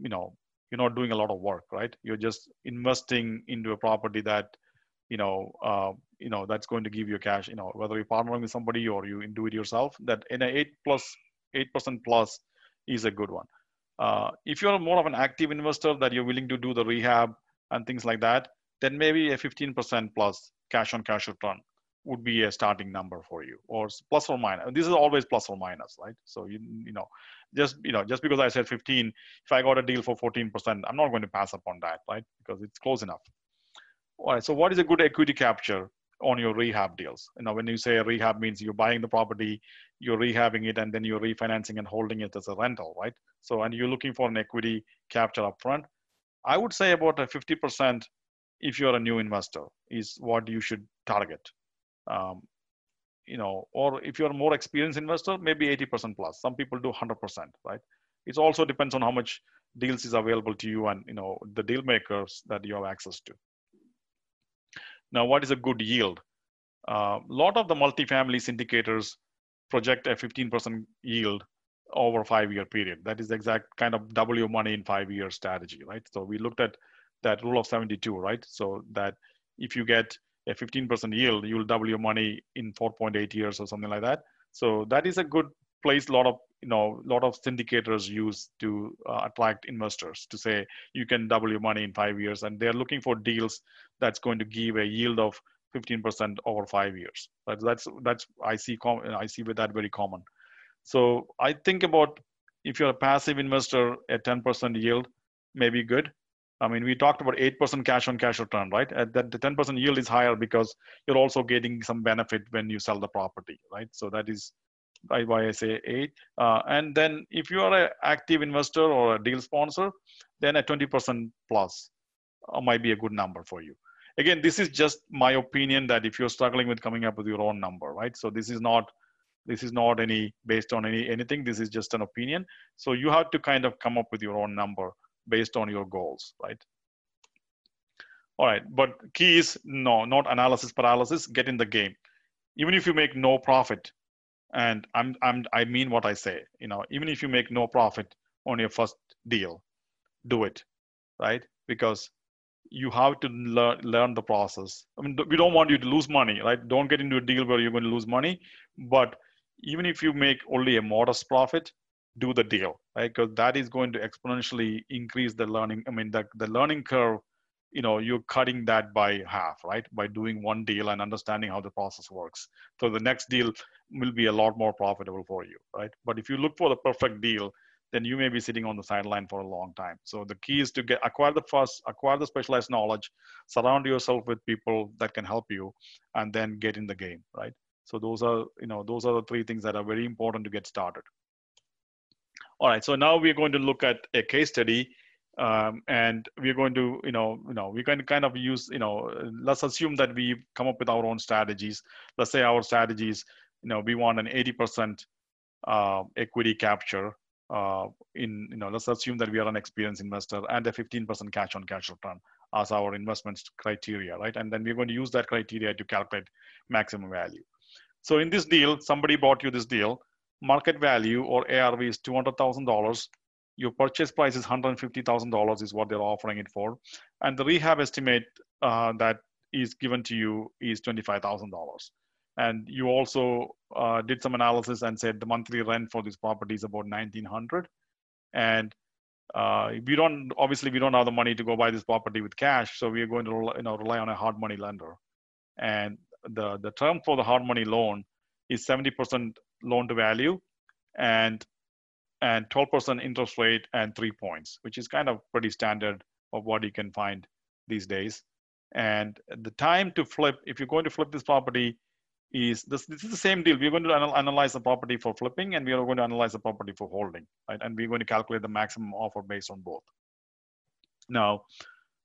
A: you know you're not doing a lot of work right? You're just investing into a property that you know uh, you know that's going to give you cash you know whether you're partnering with somebody or you do it yourself that in a 8 plus 8% plus is a good one. Uh, if you're more of an active investor that you're willing to do the rehab and things like that then maybe a 15% plus cash on cash return would be a starting number for you or plus or minus. This is always plus or minus right? So you you know just you know just because i said 15 if i got a deal for 14% i'm not going to pass up on that right? Because it's close enough. All right so what is a good equity capture on your rehab deals? You know when you say rehab means you're buying the property you're rehabbing it and then you're refinancing and holding it as a rental right? So and you're looking for an equity capture upfront. I would say about a 50% if you're a new investor is what you should target um, you know, or if you're a more experienced investor, maybe 80% plus. Some people do 100%, right? It also depends on how much deals is available to you and you know the deal makers that you have access to. Now, what is a good yield? A uh, lot of the multifamily syndicators project a 15% yield over a five-year period. That is the exact kind of double your money in five year strategy, right? So we looked at that rule of 72, right? So that if you get a 15% yield, you'll double your money in 4.8 years or something like that. So that is a good place. A lot of you know, a lot of syndicators use to uh, attract investors to say you can double your money in five years, and they're looking for deals that's going to give a yield of 15% over five years. But that's that's I see com- I see with that very common. So I think about if you're a passive investor, a 10% yield may be good. I mean, we talked about 8% cash on cash return, right? At that the 10% yield is higher because you're also getting some benefit when you sell the property, right? So that is why I say eight. Uh, and then if you are an active investor or a deal sponsor, then a 20% plus uh, might be a good number for you. Again, this is just my opinion that if you're struggling with coming up with your own number, right? So this is not this is not any based on any anything. This is just an opinion. So you have to kind of come up with your own number based on your goals, right? All right, but key is no, not analysis paralysis, get in the game. Even if you make no profit, and I'm, I'm, I mean what I say, you know, even if you make no profit on your first deal, do it, right? Because you have to learn, learn the process. I mean, we don't want you to lose money, right? Don't get into a deal where you're going to lose money. But even if you make only a modest profit, do the deal, right? Because that is going to exponentially increase the learning. I mean, the, the learning curve, you know, you're cutting that by half, right? By doing one deal and understanding how the process works. So the next deal will be a lot more profitable for you, right? But if you look for the perfect deal, then you may be sitting on the sideline for a long time. So the key is to get acquire the first, acquire the specialized knowledge, surround yourself with people that can help you, and then get in the game, right? So those are, you know, those are the three things that are very important to get started. All right, so now we're going to look at a case study um, and we're going to, you know, you know, going to kind of use, you know, let's assume that we come up with our own strategies. Let's say our strategies, you know, we want an 80% uh, equity capture uh, in, you know, let's assume that we are an experienced investor and a 15% cash on cash return as our investment criteria, right? And then we're going to use that criteria to calculate maximum value. So in this deal, somebody bought you this deal, market value or ARV is $200,000. Your purchase price is $150,000 is what they're offering it for. And the rehab estimate uh, that is given to you is $25,000. And you also uh, did some analysis and said the monthly rent for this property is about 1900 And uh, we don't, obviously we don't have the money to go buy this property with cash. So we are going to you know, rely on a hard money lender. And the, the term for the hard money loan is 70% loan to value and and 12% interest rate and three points, which is kind of pretty standard of what you can find these days. And the time to flip, if you're going to flip this property, is this, this is the same deal. We're going to anal analyze the property for flipping and we are going to analyze the property for holding, right? And we're going to calculate the maximum offer based on both. Now,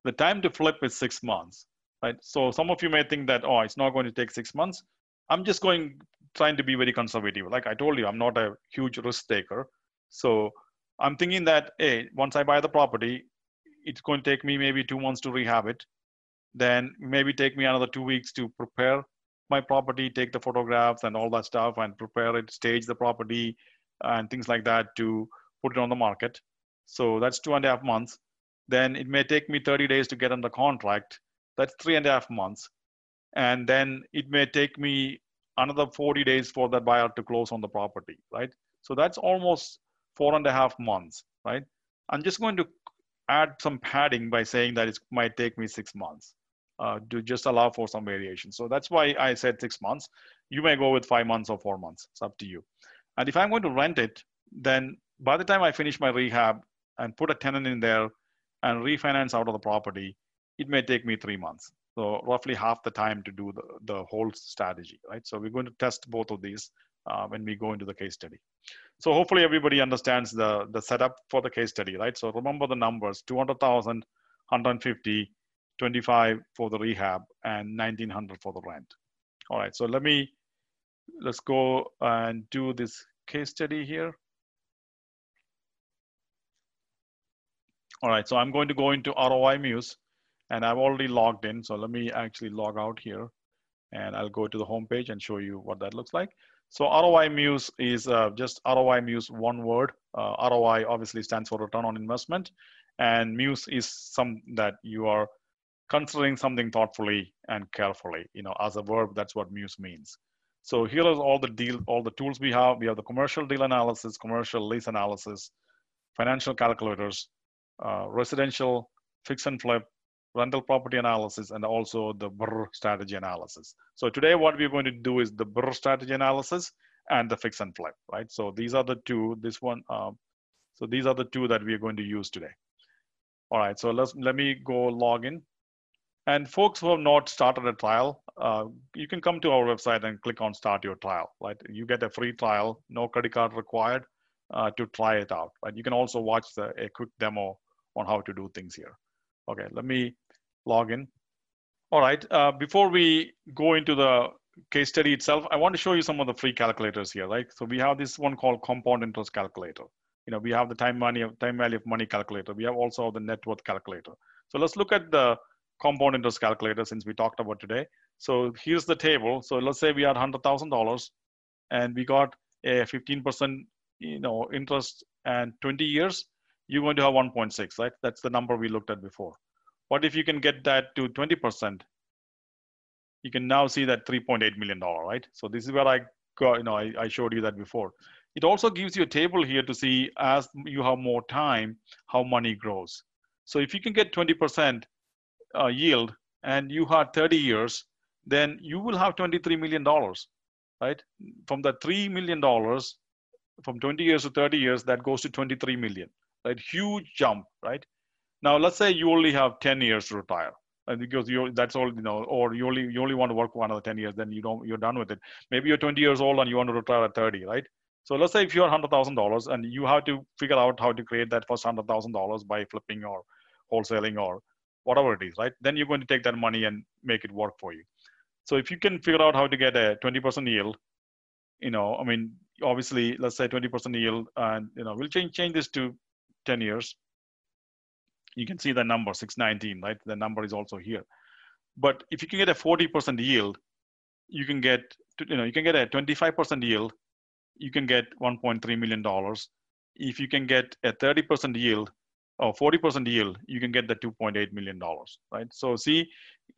A: the time to flip is six months, right? So some of you may think that, oh, it's not going to take six months. I'm just going, trying to be very conservative. Like I told you, I'm not a huge risk taker. So I'm thinking that, hey, once I buy the property, it's going to take me maybe two months to rehab it. Then maybe take me another two weeks to prepare my property, take the photographs and all that stuff and prepare it, stage the property and things like that to put it on the market. So that's two and a half months. Then it may take me 30 days to get under contract. That's three and a half months. And then it may take me another 40 days for that buyer to close on the property, right? So that's almost four and a half months, right? I'm just going to add some padding by saying that it might take me six months uh, to just allow for some variation. So that's why I said six months. You may go with five months or four months. It's up to you. And if I'm going to rent it, then by the time I finish my rehab and put a tenant in there and refinance out of the property, it may take me three months. So roughly half the time to do the, the whole strategy, right? So we're going to test both of these uh, when we go into the case study. So hopefully everybody understands the, the setup for the case study, right? So remember the numbers, 200,000, 150, 25 for the rehab, and 1900 for the rent. All right, so let me, let's go and do this case study here. All right, so I'm going to go into ROI Muse and I've already logged in. So let me actually log out here and I'll go to the home page and show you what that looks like. So ROI Muse is uh, just ROI Muse one word. Uh, ROI obviously stands for return on investment, and Muse is some that you are considering something thoughtfully and carefully. You know, as a verb, that's what Muse means. So here is all the deal, all the tools we have. We have the commercial deal analysis, commercial lease analysis, financial calculators, uh, residential fix and flip, rental property analysis and also the BRRRR strategy analysis. So today what we're going to do is the BRRRR strategy analysis and the fix and flip, right? So these are the two, this one, um, so these are the two that we're going to use today. All right, so let's, let me go log in. And folks who have not started a trial, uh, you can come to our website and click on start your trial, right? You get a free trial, no credit card required uh, to try it out, right? You can also watch the, a quick demo on how to do things here. Okay, let me log in. All right, uh, before we go into the case study itself, I want to show you some of the free calculators here, right? So we have this one called compound interest calculator. You know, we have the time money time value of money calculator. We have also the net worth calculator. So let's look at the compound interest calculator since we talked about today. So here's the table. So let's say we had $100,000 and we got a 15% you know, interest and 20 years, you're going to have 1.6, right? That's the number we looked at before. What if you can get that to 20%? You can now see that $3.8 million, right? So this is where I got, you know, I, I showed you that before. It also gives you a table here to see as you have more time, how money grows. So if you can get 20% uh, yield and you have 30 years, then you will have $23 million, right? From the $3 million, from 20 years to 30 years, that goes to 23 million, right? Huge jump, right? Now, let's say you only have 10 years to retire. And because you that's all you know, or you only you only want to work for another 10 years, then you don't you're done with it. Maybe you're 20 years old and you want to retire at 30, right? So let's say if you're hundred thousand dollars and you have to figure out how to create that first hundred thousand dollars by flipping or wholesaling or whatever it is, right? Then you're going to take that money and make it work for you. So if you can figure out how to get a 20% yield, you know, I mean, obviously, let's say 20% yield, and you know, we'll change change this to 10 years. You can see the number 619, right? The number is also here. But if you can get a 40% yield, you can get you know you can get a 25% yield. You can get 1.3 million dollars. If you can get a 30% yield or 40% yield, you can get the 2.8 million dollars, right? So see,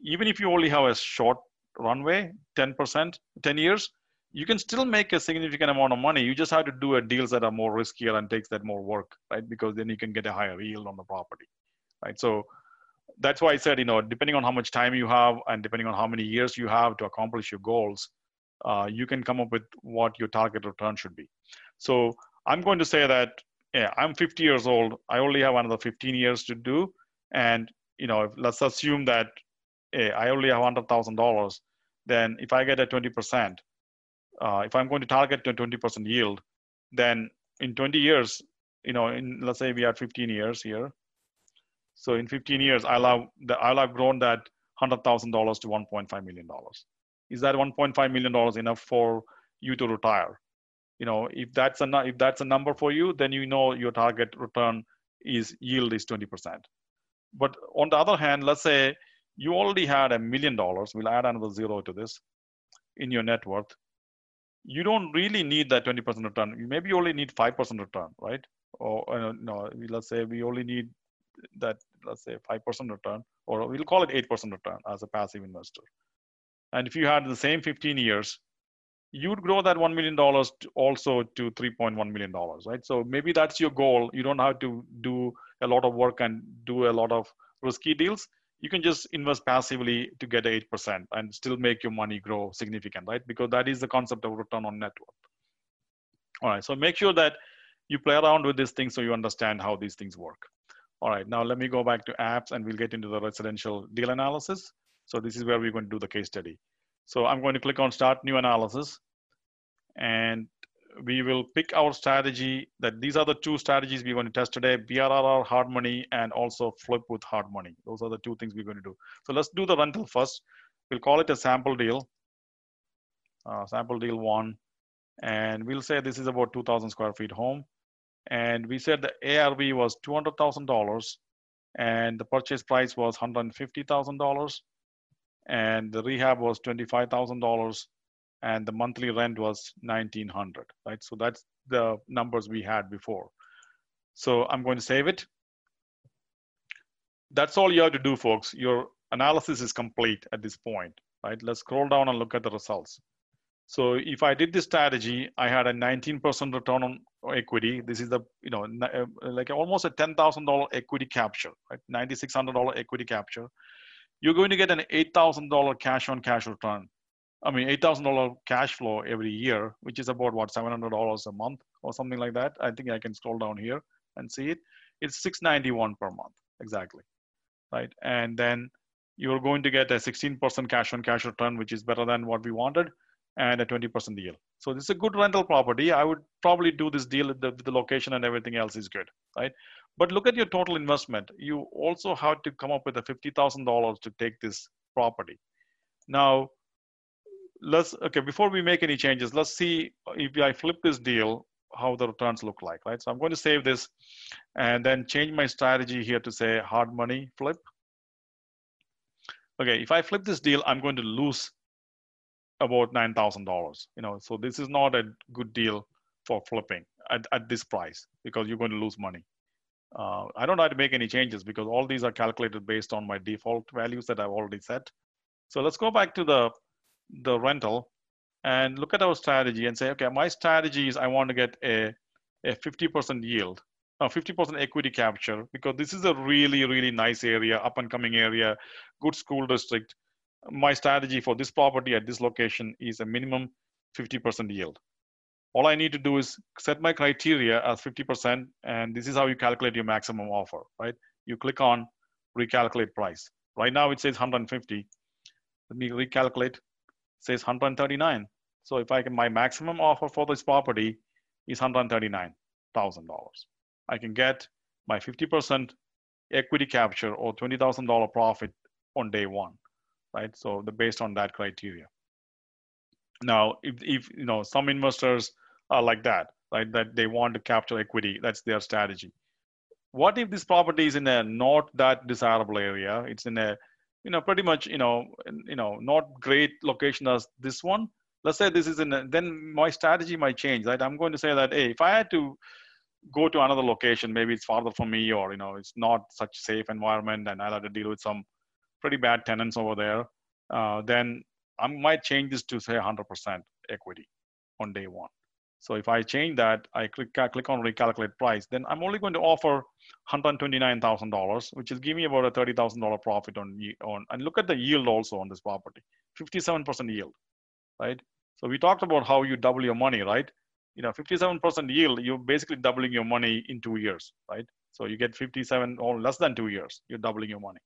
A: even if you only have a short runway, 10%, 10 years, you can still make a significant amount of money. You just have to do a deals that are more riskier and takes that more work, right? Because then you can get a higher yield on the property, right? So that's why I said, you know, depending on how much time you have and depending on how many years you have to accomplish your goals, uh, you can come up with what your target return should be. So I'm going to say that yeah, I'm 50 years old. I only have another 15 years to do, and you know, let's assume that hey, I only have hundred thousand dollars. Then if I get a 20 percent, uh, if I'm going to target a 20 percent yield, then in 20 years, you know, in let's say we are 15 years here. So in 15 years, I'll have the, I'll have grown that hundred thousand dollars to 1.5 million dollars. Is that 1.5 million dollars enough for you to retire? you know if that's a if that's a number for you then you know your target return is yield is 20% but on the other hand let's say you already had a million dollars we'll add another zero to this in your net worth you don't really need that 20% return you maybe only need 5% return right or uh, no let's say we only need that let's say 5% return or we'll call it 8% return as a passive investor and if you had the same 15 years you'd grow that $1 million also to $3.1 million, right? So maybe that's your goal. You don't have to do a lot of work and do a lot of risky deals. You can just invest passively to get 8% and still make your money grow significant, right? Because that is the concept of return on net worth. All right, so make sure that you play around with these things so you understand how these things work. All right, now let me go back to apps and we'll get into the residential deal analysis. So this is where we're going to do the case study. So I'm going to click on start new analysis and we will pick our strategy that these are the two strategies we're going to test today, BRRR hard money and also flip with hard money. Those are the two things we're going to do. So let's do the rental first. We'll call it a sample deal, uh, sample deal one. And we'll say this is about 2000 square feet home. And we said the ARV was $200,000 and the purchase price was $150,000 and the rehab was $25,000 and the monthly rent was 1900 right? So that's the numbers we had before. So i'm going to save it. That's all you have to do folks. Your analysis is complete at this point right? Let's scroll down and look at the results. So if i did this strategy i had a 19% return on equity. This is the you know uh, like almost a $10000 equity capture right? $9600 equity capture. You're going to get an $8000 cash on cash return I mean, eight thousand dollar cash flow every year, which is about what seven hundred dollars a month or something like that. I think I can scroll down here and see it. It's six ninety one per month exactly, right? And then you're going to get a sixteen percent cash on cash return, which is better than what we wanted, and a twenty percent deal. So this is a good rental property. I would probably do this deal the, the location and everything else is good, right? But look at your total investment. You also have to come up with a fifty thousand dollars to take this property. Now let's okay before we make any changes let's see if i flip this deal how the returns look like right? So i'm going to save this and then change my strategy here to say hard money flip. Okay if i flip this deal i'm going to lose about nine thousand dollars you know? So this is not a good deal for flipping at, at this price because you're going to lose money. Uh, i don't have to make any changes because all these are calculated based on my default values that i've already set. So let's go back to the the rental and look at our strategy and say, okay, my strategy is I want to get a, a 50% yield, a 50% equity capture, because this is a really, really nice area, up and coming area, good school district. My strategy for this property at this location is a minimum 50% yield. All I need to do is set my criteria as 50%, and this is how you calculate your maximum offer, right? You click on recalculate price. Right now it says 150. Let me recalculate says 139. So if I can, my maximum offer for this property is $139,000. I can get my 50% equity capture or $20,000 profit on day one, right? So the based on that criteria. Now, if, if you know some investors are like that, right? That they want to capture equity. That's their strategy. What if this property is in a not that desirable area? It's in a, you know, pretty much, you know, you know, not great location as this one. Let's say this is in, a, then my strategy might change, right? I'm going to say that, hey, if I had to go to another location, maybe it's farther from me, or you know, it's not such safe environment, and I'll have to deal with some pretty bad tenants over there. Uh, then I might change this to say 100% equity on day one. So if I change that, I click, click on recalculate price, then I'm only going to offer $129,000, which is give me about a $30,000 profit on, on, and look at the yield also on this property, 57% yield, right? So we talked about how you double your money, right? You know, 57% yield, you're basically doubling your money in two years, right? So you get 57 or less than two years, you're doubling your money.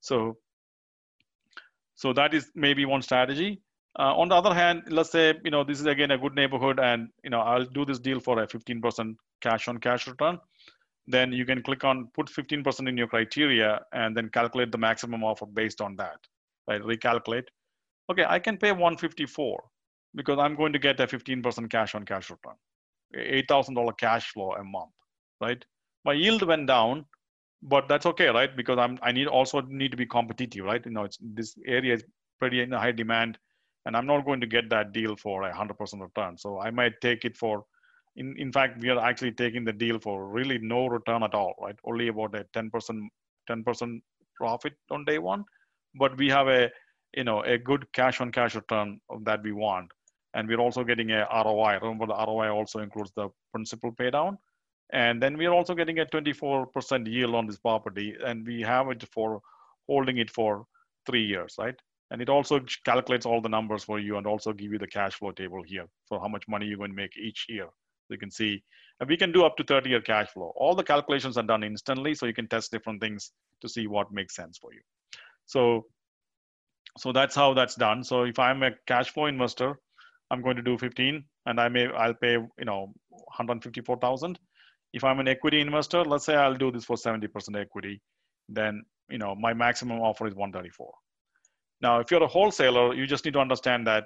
A: So, so that is maybe one strategy. Uh, on the other hand, let's say you know this is again a good neighborhood, and you know I'll do this deal for a 15% cash on cash return. Then you can click on put 15% in your criteria, and then calculate the maximum offer based on that. Right? Recalculate. Okay, I can pay 154 because I'm going to get a 15% cash on cash return, $8,000 cash flow a month. Right? My yield went down, but that's okay, right? Because I'm I need also need to be competitive, right? You know, it's this area is pretty in high demand, and I'm not going to get that deal for a hundred percent return. So I might take it for, in in fact, we are actually taking the deal for really no return at all, right? Only about a ten percent ten percent profit on day one, but we have a you know a good cash on cash return that we want, and we're also getting a ROI. Remember, the ROI also includes the principal pay down and then we're also getting a 24% yield on this property, and we have it for holding it for three years, right? And it also calculates all the numbers for you and also give you the cash flow table here for how much money you're going to make each year. So you can see, and we can do up to 30 year cash flow. All the calculations are done instantly, so you can test different things to see what makes sense for you. So, so that's how that's done. So if I'm a cash flow investor, I'm going to do 15, and I may I'll pay you know 154,000 if I'm an equity investor, let's say I'll do this for 70% equity, then you know my maximum offer is 134. Now, if you're a wholesaler, you just need to understand that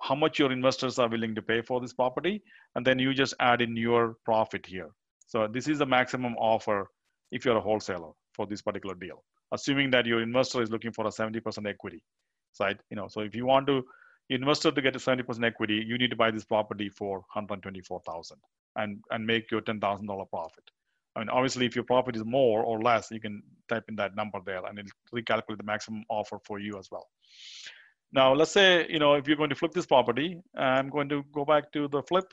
A: how much your investors are willing to pay for this property, and then you just add in your profit here. So this is the maximum offer if you're a wholesaler for this particular deal, assuming that your investor is looking for a 70% equity side. You know, so if you want to investor to get a 70% equity, you need to buy this property for 124,000 and, and make your $10,000 profit. I mean, obviously, if your profit is more or less, you can type in that number there and it'll recalculate the maximum offer for you as well. Now, let's say, you know, if you're going to flip this property, I'm going to go back to the flip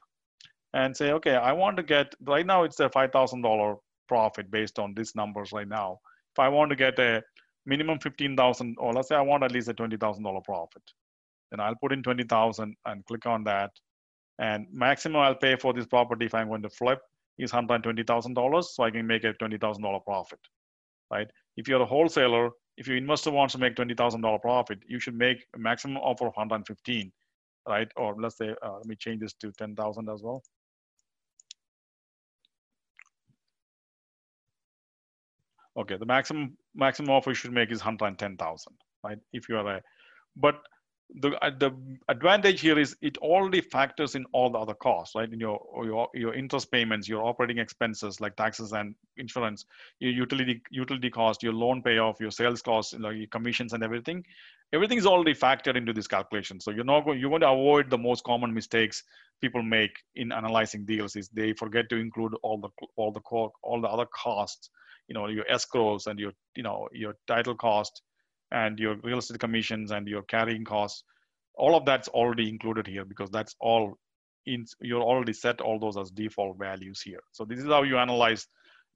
A: and say, okay, I want to get, right now it's a $5,000 profit based on these numbers right now. If I want to get a minimum 15,000, or let's say I want at least a $20,000 profit, then I'll put in 20,000 and click on that. And maximum I'll pay for this property if I'm going to flip is $120,000. So I can make a $20,000 profit, right? If you're a wholesaler, if your investor wants to make $20,000 profit, you should make a maximum offer of 115, right? Or let's say, uh, let me change this to 10,000 as well. Okay, the maximum maximum offer you should make is 110,000, right? If you are a, but the uh, the advantage here is it already factors in all the other costs, right? In your your your interest payments, your operating expenses like taxes and insurance, your utility utility cost, your loan payoff, your sales costs, like your commissions and everything. Everything is already factored into this calculation. So you're not going you're going to avoid the most common mistakes people make in analyzing deals is they forget to include all the all the all the other costs, you know, your escrows and your you know your title cost and your real estate commissions and your carrying costs all of that's already included here because that's all in you're already set all those as default values here. So this is how you analyze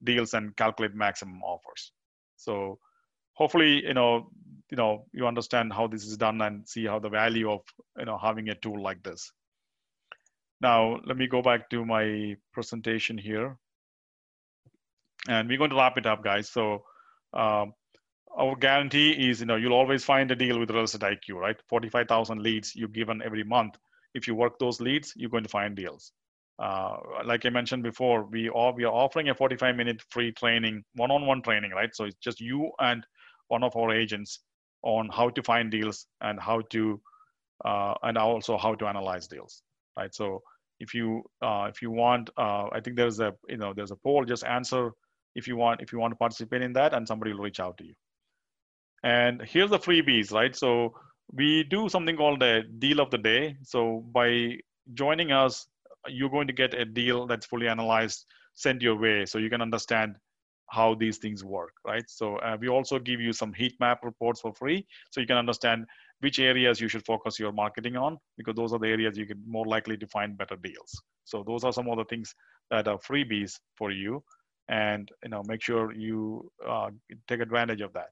A: deals and calculate maximum offers. So hopefully you know you know you understand how this is done and see how the value of you know having a tool like this. Now let me go back to my presentation here. And we're going to wrap it up guys. So um, our guarantee is you know you'll always find a deal with real estate iq right? 45000 leads you given every month. If you work those leads you're going to find deals. Uh, like i mentioned before we are we are offering a 45 minute free training one-on-one training right? So it's just you and one of our agents on how to find deals and how to uh, and also how to analyze deals right? So if you uh, if you want uh, i think there's a you know there's a poll just answer if you want if you want to participate in that and somebody will reach out to you and here's the freebies right? So we do something called a deal of the day. So by joining us you're going to get a deal that's fully analyzed sent your way so you can understand how these things work right? So uh, we also give you some heat map reports for free so you can understand which areas you should focus your marketing on because those are the areas you can more likely to find better deals. So those are some of the things that are freebies for you and you know make sure you uh, take advantage of that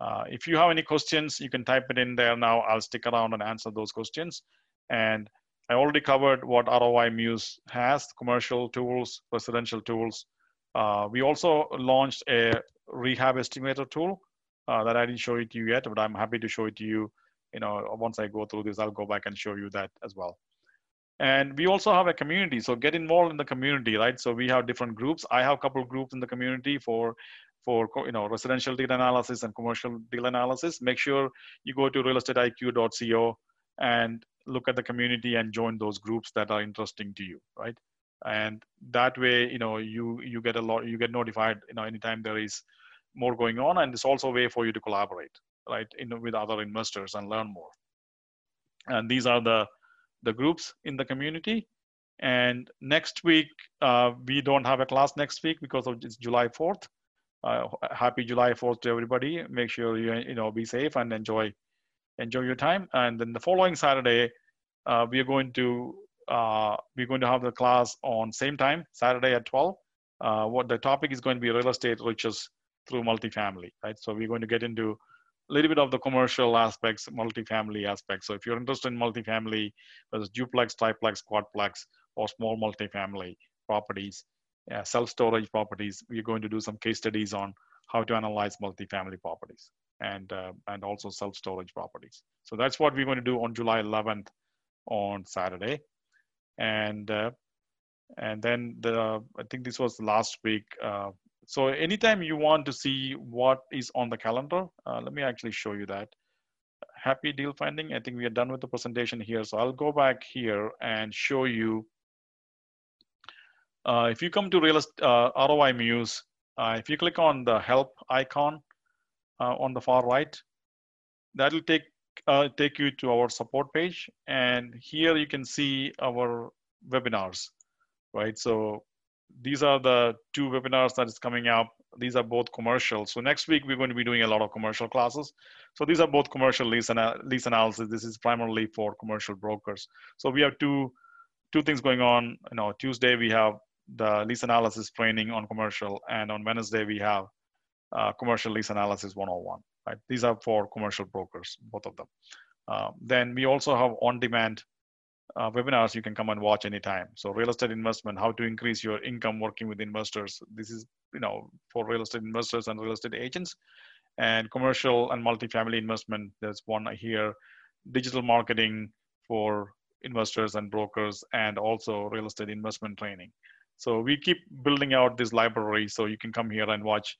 A: uh, if you have any questions you can type it in there now i'll stick around and answer those questions and i already covered what roi muse has commercial tools residential tools uh, we also launched a rehab estimator tool uh, that I didn't show it to you yet, but I'm happy to show it to you. You know, once I go through this, I'll go back and show you that as well. And we also have a community, so get involved in the community, right? So we have different groups. I have a couple groups in the community for for you know residential deal analysis and commercial deal analysis. Make sure you go to realestateiq.co and look at the community and join those groups that are interesting to you, right? And that way, you know, you you get a lot, you get notified, you know, anytime there is more going on and it's also a way for you to collaborate right in, with other investors and learn more and these are the the groups in the community and next week uh, we don't have a class next week because of it's july 4th uh, happy july 4th to everybody make sure you you know be safe and enjoy enjoy your time and then the following saturday uh, we are going to uh, we're going to have the class on same time saturday at 12 uh, what the topic is going to be real estate riches through multifamily, right? So we're going to get into a little bit of the commercial aspects, multifamily aspects. So if you're interested in multifamily, whether it's duplex, triplex, quadplex, or small multifamily properties, uh, self-storage properties, we're going to do some case studies on how to analyze multifamily properties and uh, and also self-storage properties. So that's what we're going to do on July 11th on Saturday, and uh, and then the I think this was last week. Uh, so anytime you want to see what is on the calendar, uh, let me actually show you that. Happy deal finding. I think we are done with the presentation here. So I'll go back here and show you. Uh, if you come to real uh, ROI Muse, uh, if you click on the help icon uh, on the far right, that'll take uh, take you to our support page. And here you can see our webinars, right? So these are the two webinars that is coming up. These are both commercial. So next week we're going to be doing a lot of commercial classes. So these are both commercial lease, ana lease analysis. This is primarily for commercial brokers. So we have two two things going on. You know, Tuesday we have the lease analysis training on commercial, and on Wednesday we have uh, commercial lease analysis 101. Right? These are for commercial brokers, both of them. Uh, then we also have on-demand uh, webinars you can come and watch anytime. So real estate investment, how to increase your income working with investors. This is, you know, for real estate investors and real estate agents and commercial and multifamily investment. There's one here, digital marketing for investors and brokers and also real estate investment training. So we keep building out this library so you can come here and watch,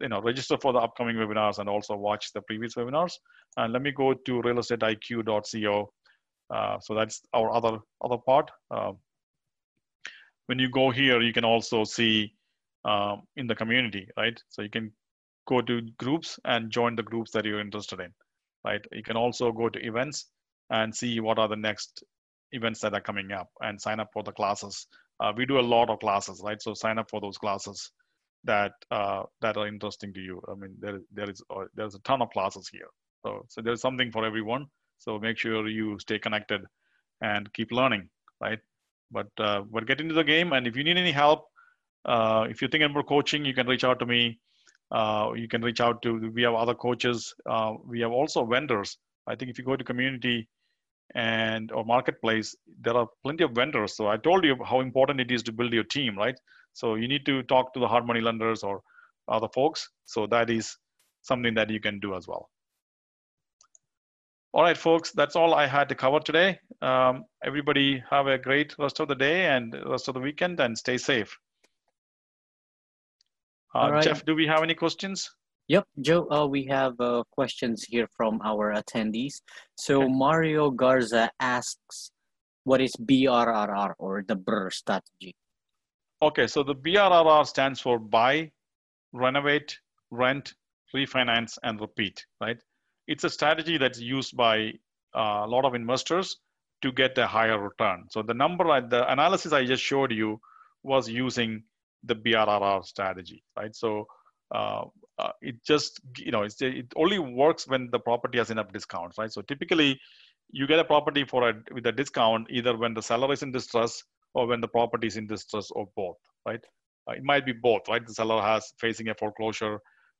A: you know, register for the upcoming webinars and also watch the previous webinars. And let me go to realestateiq.co uh, so that's our other other part. Uh, when you go here, you can also see um, in the community, right? So you can go to groups and join the groups that you're interested in, right? You can also go to events and see what are the next events that are coming up and sign up for the classes. Uh, we do a lot of classes, right? So sign up for those classes that uh, that are interesting to you. I mean, there there is uh, there's a ton of classes here, so so there's something for everyone. So make sure you stay connected and keep learning, right? But uh, but get into the game, and if you need any help, uh, if you're thinking about coaching, you can reach out to me. Uh, you can reach out to. We have other coaches. Uh, we have also vendors. I think if you go to community and or marketplace, there are plenty of vendors. So I told you how important it is to build your team, right? So you need to talk to the hard money lenders or other folks. So that is something that you can do as well. All right, folks, that's all I had to cover today. Um, everybody have a great rest of the day and rest of the weekend and stay safe. Uh, right. Jeff, do we have any questions?
B: Yep, Joe, uh, we have uh, questions here from our attendees. So okay. Mario Garza asks, what is BRRR or the BRRRR strategy?
A: Okay, so the BRRR stands for buy, renovate, rent, refinance, and repeat, right? It's a strategy that's used by uh, a lot of investors to get a higher return. So the number, the analysis I just showed you was using the BRRR strategy, right? So uh, uh, it just, you know, it only works when the property has enough discounts, right? So typically you get a property for a, with a discount either when the seller is in distress or when the property is in distress or both, right? Uh, it might be both, right? The seller has facing a foreclosure,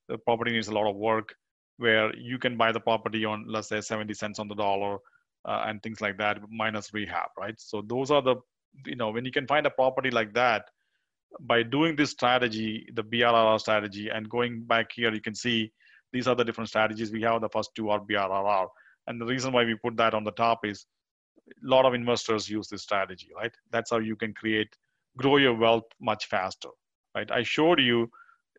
A: the property needs a lot of work, where you can buy the property on, let's say, 70 cents on the dollar uh, and things like that, minus rehab, right? So those are the, you know, when you can find a property like that, by doing this strategy, the BRRR strategy, and going back here, you can see these are the different strategies we have. The first two are BRRR. And the reason why we put that on the top is a lot of investors use this strategy, right? That's how you can create, grow your wealth much faster, right? I showed you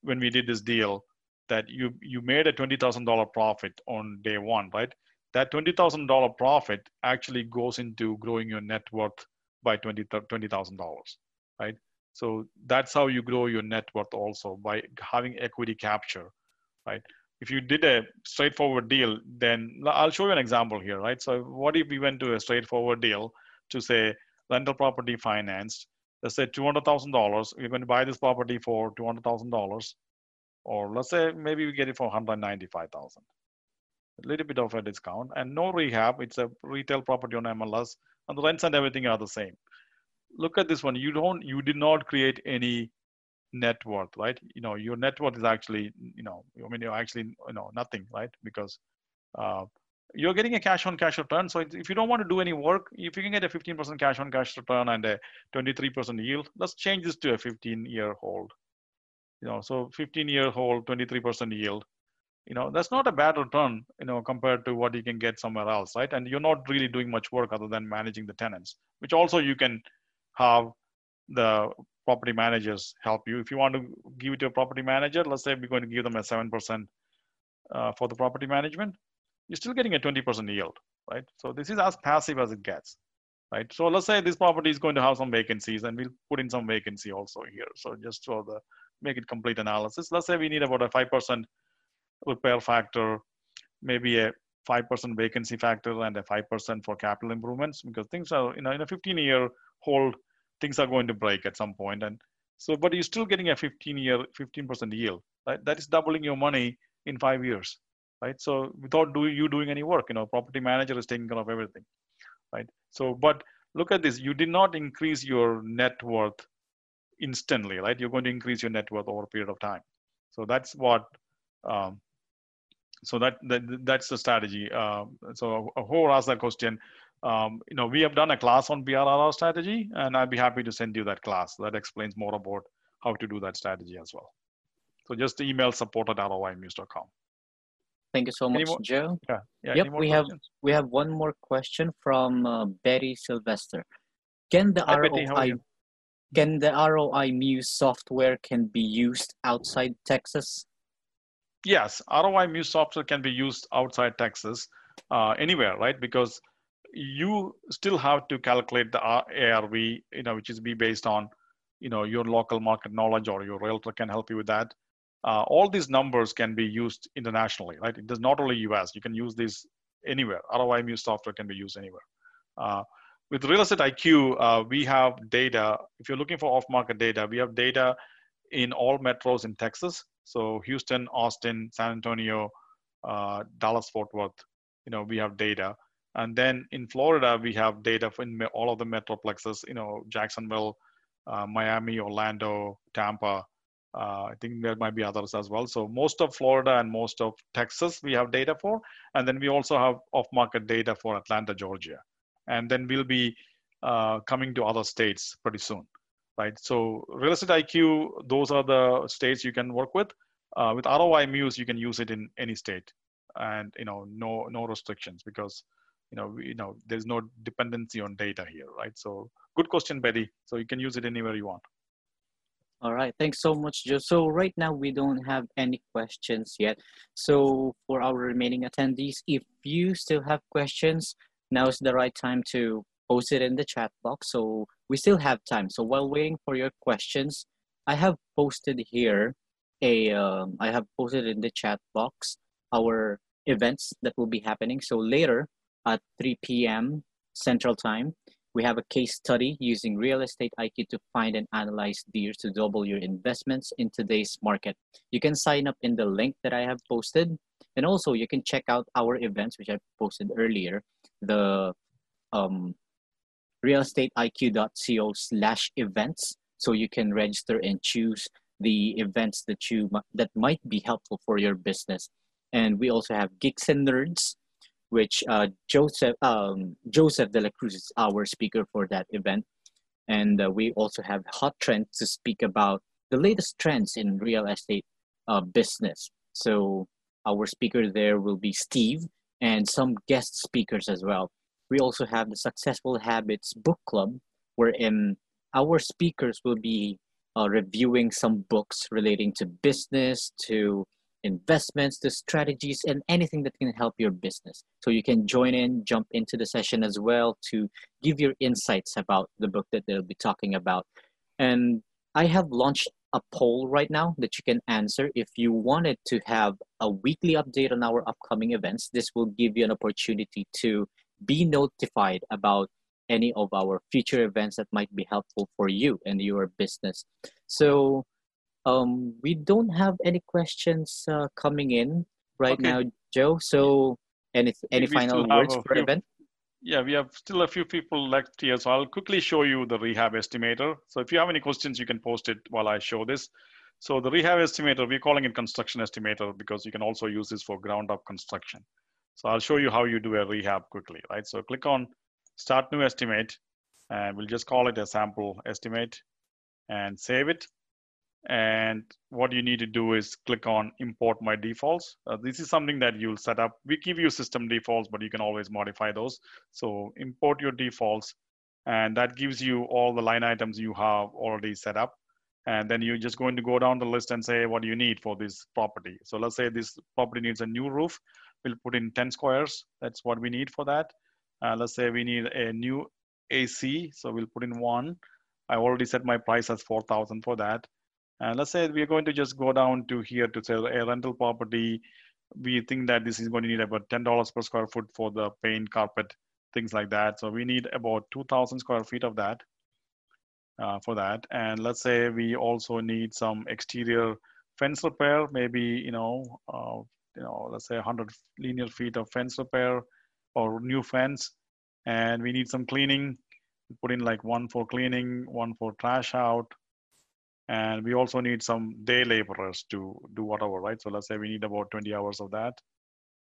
A: when we did this deal that you you made a twenty thousand dollar profit on day one, right? That twenty thousand dollar profit actually goes into growing your net worth by twenty twenty thousand dollars, right? So that's how you grow your net worth also by having equity capture, right? If you did a straightforward deal, then I'll show you an example here, right? So what if we went to a straightforward deal to say rental property financed, let's say $200,000, we're going to buy this property for $200,000, or let's say maybe we get it for 195,000. A little bit of a discount and no rehab. It's a retail property on MLS and the rents and everything are the same look at this one. You don't, you did not create any net worth, right? You know, your net worth is actually, you know, I mean, you're actually, you know, nothing, right? Because uh, you're getting a cash on cash return. So if you don't want to do any work, if you can get a 15% cash on cash return and a 23% yield, let's change this to a 15 year hold. You know, so 15 year hold, 23% yield. You know, that's not a bad return, you know, compared to what you can get somewhere else, right? And you're not really doing much work other than managing the tenants, which also you can have the property managers help you. If you want to give it to a property manager, let's say we're going to give them a 7% uh, for the property management, you're still getting a 20% yield, right? So this is as passive as it gets, right? So let's say this property is going to have some vacancies and we'll put in some vacancy also here. So just for the, make it complete analysis. Let's say we need about a 5% repair factor, maybe a 5% vacancy factor and a 5% for capital improvements because things are, you know, in a 15 year hold things are going to break at some point. And so but you're still getting a 15 year 15% yield right? That is doubling your money in five years right? So without do you doing any work you know property manager is taking care of everything right? So but look at this you did not increase your net worth instantly right? You're going to increase your net worth over a period of time. So that's what um, so that, that that's the strategy. Uh, so who asked that question um, you know, we have done a class on BRRR strategy, and I'd be happy to send you that class that explains more about how to do that strategy as well. So just email support at roimuse.com.
B: Thank you so much, Joe.
A: Yeah, yeah.
B: Yep, we questions? have we have one more question from uh, Betty Sylvester. Can the Hi, ROI Betty, can the ROI Muse software can be used outside Texas?
A: Yes, ROI Muse software can be used outside Texas, uh, anywhere, right? Because you still have to calculate the ARV, you know, which is be based on, you know, your local market knowledge or your realtor can help you with that. Uh, all these numbers can be used internationally, right? It does not only US. You can use this anywhere. ROI Muse software can be used anywhere. Uh, with Real Estate IQ, uh, we have data. If you're looking for off-market data, we have data in all metros in Texas. So Houston, Austin, San Antonio, uh, Dallas, Fort Worth. You know, we have data. And then in Florida, we have data in all of the metroplexes, you know, Jacksonville, uh, Miami, Orlando, Tampa. Uh, I think there might be others as well. So most of Florida and most of Texas, we have data for. And then we also have off-market data for Atlanta, Georgia. And then we'll be uh, coming to other states pretty soon, right? So Real Estate IQ, those are the states you can work with. Uh, with ROI Muse, you can use it in any state and, you know, no, no restrictions because you know, you know, there's no dependency on data here, right? So good question, Betty. So you can use it anywhere you want.
B: All right, thanks so much, Joe. So right now we don't have any questions yet. So for our remaining attendees, if you still have questions, now is the right time to post it in the chat box. So we still have time. So while waiting for your questions, I have posted here a um, I have posted in the chat box our events that will be happening. So later at 3 p.m. Central Time, we have a case study using real estate IQ to find and analyze deals to double your investments in today's market. You can sign up in the link that I have posted. And also you can check out our events, which I posted earlier, the um, realestateiq.co slash events. So you can register and choose the events that you that might be helpful for your business. And we also have Geeks and Nerds, which uh, Joseph um, Joseph De La Cruz is our speaker for that event. And uh, we also have Hot Trends to speak about the latest trends in real estate uh, business. So our speaker there will be Steve and some guest speakers as well. We also have the Successful Habits Book Club, wherein our speakers will be uh, reviewing some books relating to business, to investments, to strategies, and anything that can help your business. So you can join in, jump into the session as well to give your insights about the book that they'll be talking about. And I have launched a poll right now that you can answer. If you wanted to have a weekly update on our upcoming events, this will give you an opportunity to be notified about any of our future events that might be helpful for you and your business. So um, we don't have any questions uh, coming in right okay. now, Joe. So any any we final words for few, event?
A: Yeah, we have still a few people left here, so I'll quickly show you the rehab estimator. So if you have any questions, you can post it while I show this. So the rehab estimator, we're calling it construction estimator because you can also use this for ground up construction. So I'll show you how you do a rehab quickly, right? So click on start new estimate and we'll just call it a sample estimate and save it. And what you need to do is click on import my defaults. Uh, this is something that you'll set up. We give you system defaults, but you can always modify those. So import your defaults and that gives you all the line items you have already set up. And then you're just going to go down the list and say, what do you need for this property? So let's say this property needs a new roof. We'll put in 10 squares. That's what we need for that. Uh, let's say we need a new AC. So we'll put in one. I already set my price as 4,000 for that. And let's say we're going to just go down to here to sell a rental property. We think that this is going to need about $10 per square foot for the paint, carpet, things like that. So we need about 2,000 square feet of that uh, for that. And let's say we also need some exterior fence repair, maybe, you know, uh, you know, let's say 100 linear feet of fence repair or new fence. And we need some cleaning, put in like one for cleaning, one for trash out, and we also need some day laborers to do whatever, right? So let's say we need about 20 hours of that.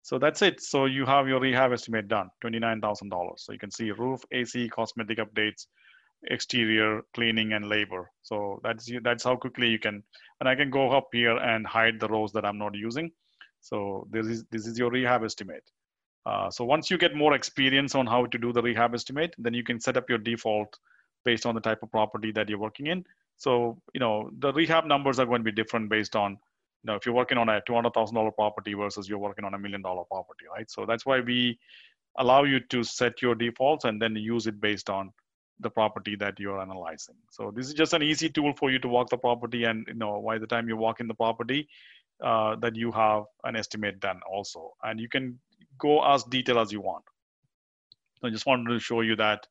A: So that's it. So you have your rehab estimate done, $29,000. So you can see roof, AC, cosmetic updates, exterior cleaning and labor. So that's that's how quickly you can, and I can go up here and hide the rows that I'm not using. So this is this is your rehab estimate. Uh, so once you get more experience on how to do the rehab estimate, then you can set up your default based on the type of property that you're working in. So, you know, the rehab numbers are going to be different based on, you know, if you're working on a $200,000 property versus you're working on a million dollar property, right? So that's why we allow you to set your defaults and then use it based on the property that you're analyzing. So this is just an easy tool for you to walk the property and, you know, by the time you walk in the property, uh, that you have an estimate done also. And you can go as detailed as you want. I just wanted to show you that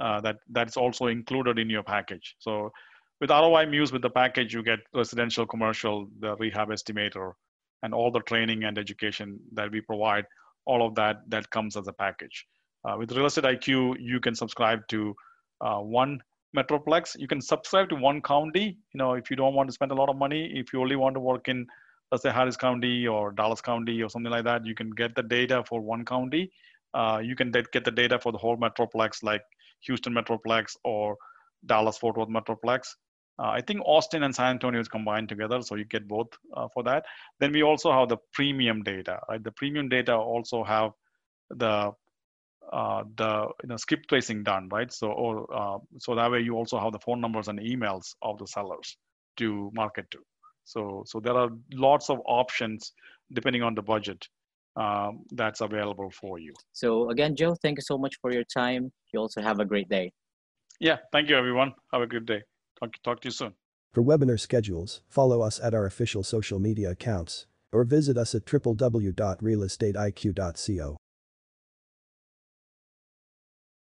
A: uh, that that's also included in your package. So with ROI Muse, with the package, you get residential, commercial, the rehab estimator, and all the training and education that we provide. All of that that comes as a package. Uh, with Real Estate IQ, you can subscribe to uh, one metroplex. You can subscribe to one county. You know, if you don't want to spend a lot of money, if you only want to work in, let's say Harris County or Dallas County or something like that, you can get the data for one county. Uh, you can get the data for the whole metroplex, like Houston metroplex or Dallas Fort Worth metroplex. Uh, I think Austin and San Antonio is combined together, so you get both uh, for that. Then we also have the premium data. Right? The premium data also have the uh, the you know, skip tracing done, right? So or uh, so that way you also have the phone numbers and emails of the sellers to market to. So so there are lots of options depending on the budget um, that's available for you.
B: So again, Joe, thank you so much for your time. You also have a great day.
A: Yeah, thank you, everyone. Have a good day. Talk, talk to you soon.
C: For webinar schedules, follow us at our official social media accounts or visit us at www.realestateiq.co.